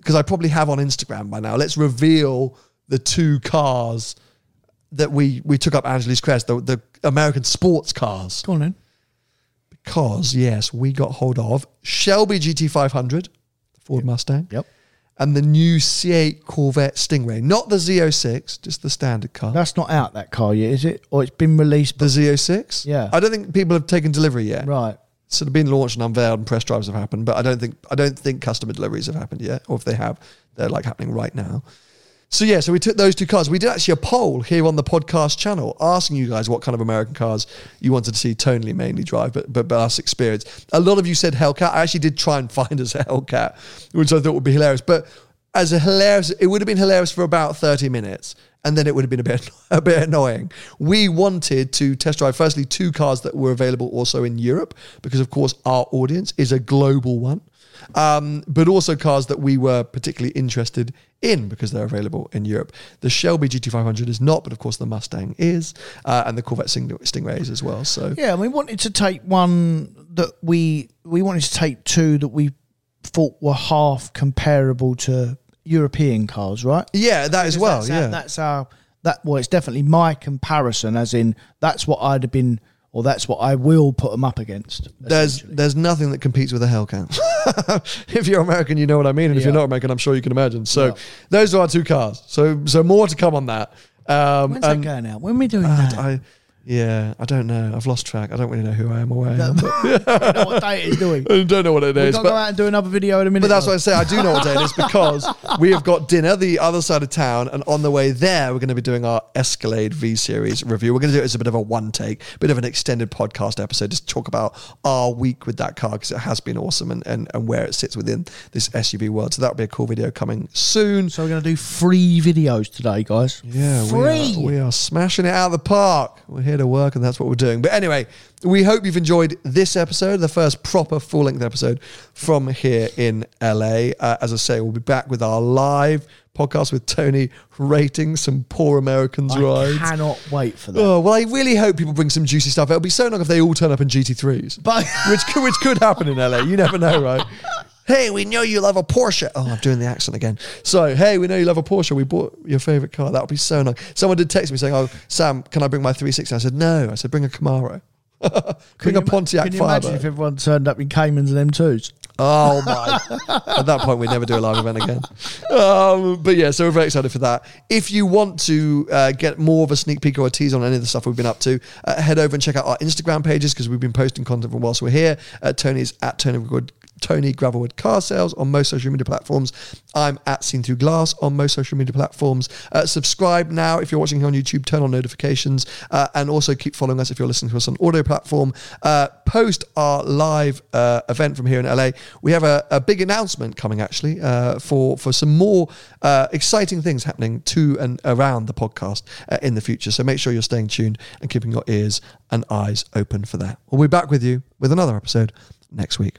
[SPEAKER 1] because I probably have on Instagram by now. Let's reveal the two cars that we we took up Angeles Crest, the, the American sports cars.
[SPEAKER 2] Go on then.
[SPEAKER 1] Because yes, we got hold of Shelby GT500, Ford Mustang.
[SPEAKER 2] Yep.
[SPEAKER 1] And the new C8 Corvette Stingray, not the Z06, just the standard car.
[SPEAKER 2] That's not out that car yet, is it? Or it's been released.
[SPEAKER 1] the Z06.
[SPEAKER 2] Yeah.
[SPEAKER 1] I don't think people have taken delivery yet.
[SPEAKER 2] right.
[SPEAKER 1] Sort of been launched and unveiled and press drives have happened, but I don't think I don't think customer deliveries have happened yet, or if they have, they're like happening right now. So yeah, so we took those two cars. We did actually a poll here on the podcast channel asking you guys what kind of American cars you wanted to see Tonally mainly drive, but but, but us experience. A lot of you said Hellcat. I actually did try and *laughs* find us a Hellcat, which I thought would be hilarious. But as a hilarious, it would have been hilarious for about 30 minutes. And then it would have been a bit *laughs* a bit annoying. We wanted to test drive firstly two cars that were available also in Europe because of course our audience is a global one. Um, but also cars that we were particularly interested in because they're available in Europe. The Shelby GT500 is not, but of course the Mustang is, uh, and the Corvette Sting- Stingray is as well. So
[SPEAKER 2] Yeah, we wanted to take one that we we wanted to take two that we thought were half comparable to European cars, right?
[SPEAKER 1] yeah, that as well.
[SPEAKER 2] That's
[SPEAKER 1] yeah,
[SPEAKER 2] our, that's our that. Well, it's definitely my comparison, as in that's what I'd have been, or that's what I will put them up against.
[SPEAKER 1] there's there's nothing that competes with a Hellcat. *laughs* if you're American, you know what I mean, and if you're not American, I'm sure you can imagine. So
[SPEAKER 2] Yeah.
[SPEAKER 1] those are our two cars. So so more to come on that. Um,
[SPEAKER 2] When's that going out? When are we doing
[SPEAKER 1] I,
[SPEAKER 2] that?
[SPEAKER 1] I- yeah, I don't know. I've lost track. I don't really know who I am or where I am. *laughs*
[SPEAKER 2] I don't know what day it is doing. *laughs*
[SPEAKER 1] I don't know what it
[SPEAKER 2] We've
[SPEAKER 1] is.
[SPEAKER 2] got to
[SPEAKER 1] but-
[SPEAKER 2] go out and do another video in a minute.
[SPEAKER 1] But that's
[SPEAKER 2] though.
[SPEAKER 1] what I say. I do know what day it is *laughs* because we have got dinner the other side of town, and on the way there, we're going to be doing our Escalade V Series review. We're going to do it as a bit of a one take, bit of an extended podcast episode, just talk about our week with that car because it has been awesome and, and, and where it sits within this SUV world. So that'll be a cool video coming soon.
[SPEAKER 2] So we're going to do free videos today, guys.
[SPEAKER 1] Yeah,
[SPEAKER 2] free.
[SPEAKER 1] We are, we are smashing it out of the park. We're here to work, and that's what we're doing. But anyway, we hope you've enjoyed this episode, the first proper full length episode from here in LA. Uh, as I say, we'll be back with our live podcast with Tony rating some poor Americans
[SPEAKER 2] I
[SPEAKER 1] rides.
[SPEAKER 2] cannot wait for that.
[SPEAKER 1] Oh, well, I really hope people bring some juicy stuff. It'll be so long if they all turn up in GT3s,
[SPEAKER 2] But-
[SPEAKER 1] which, could, which could happen in LA. You never know, right? *laughs* Hey, we know you love a Porsche. Oh, I'm doing the accent again. So, hey, we know you love a Porsche. We bought your favorite car. That would be so nice. Someone did text me saying, "Oh, Sam, can I bring my 360?" I said, "No." I said, "Bring a Camaro." *laughs* bring a Pontiac
[SPEAKER 2] Can you imagine if everyone turned up in Caymans and M2s?
[SPEAKER 1] Oh my! *laughs* At that point, we'd never do a live event again. Um, but yeah, so we're very excited for that. If you want to uh, get more of a sneak peek or a tease on any of the stuff we've been up to, uh, head over and check out our Instagram pages because we've been posting content from whilst we're here. Uh, Tony's at Tony Wood. Tony Gravelwood Car Sales on most social media platforms. I'm at Seen Through Glass on most social media platforms. Uh, subscribe now if you're watching here on YouTube. Turn on notifications uh, and also keep following us if you're listening to us on audio platform. Uh, post our live uh, event from here in LA. We have a, a big announcement coming actually uh, for for some more uh, exciting things happening to and around the podcast in the future. So make sure you're staying tuned and keeping your ears and eyes open for that. We'll be back with you with another episode next week.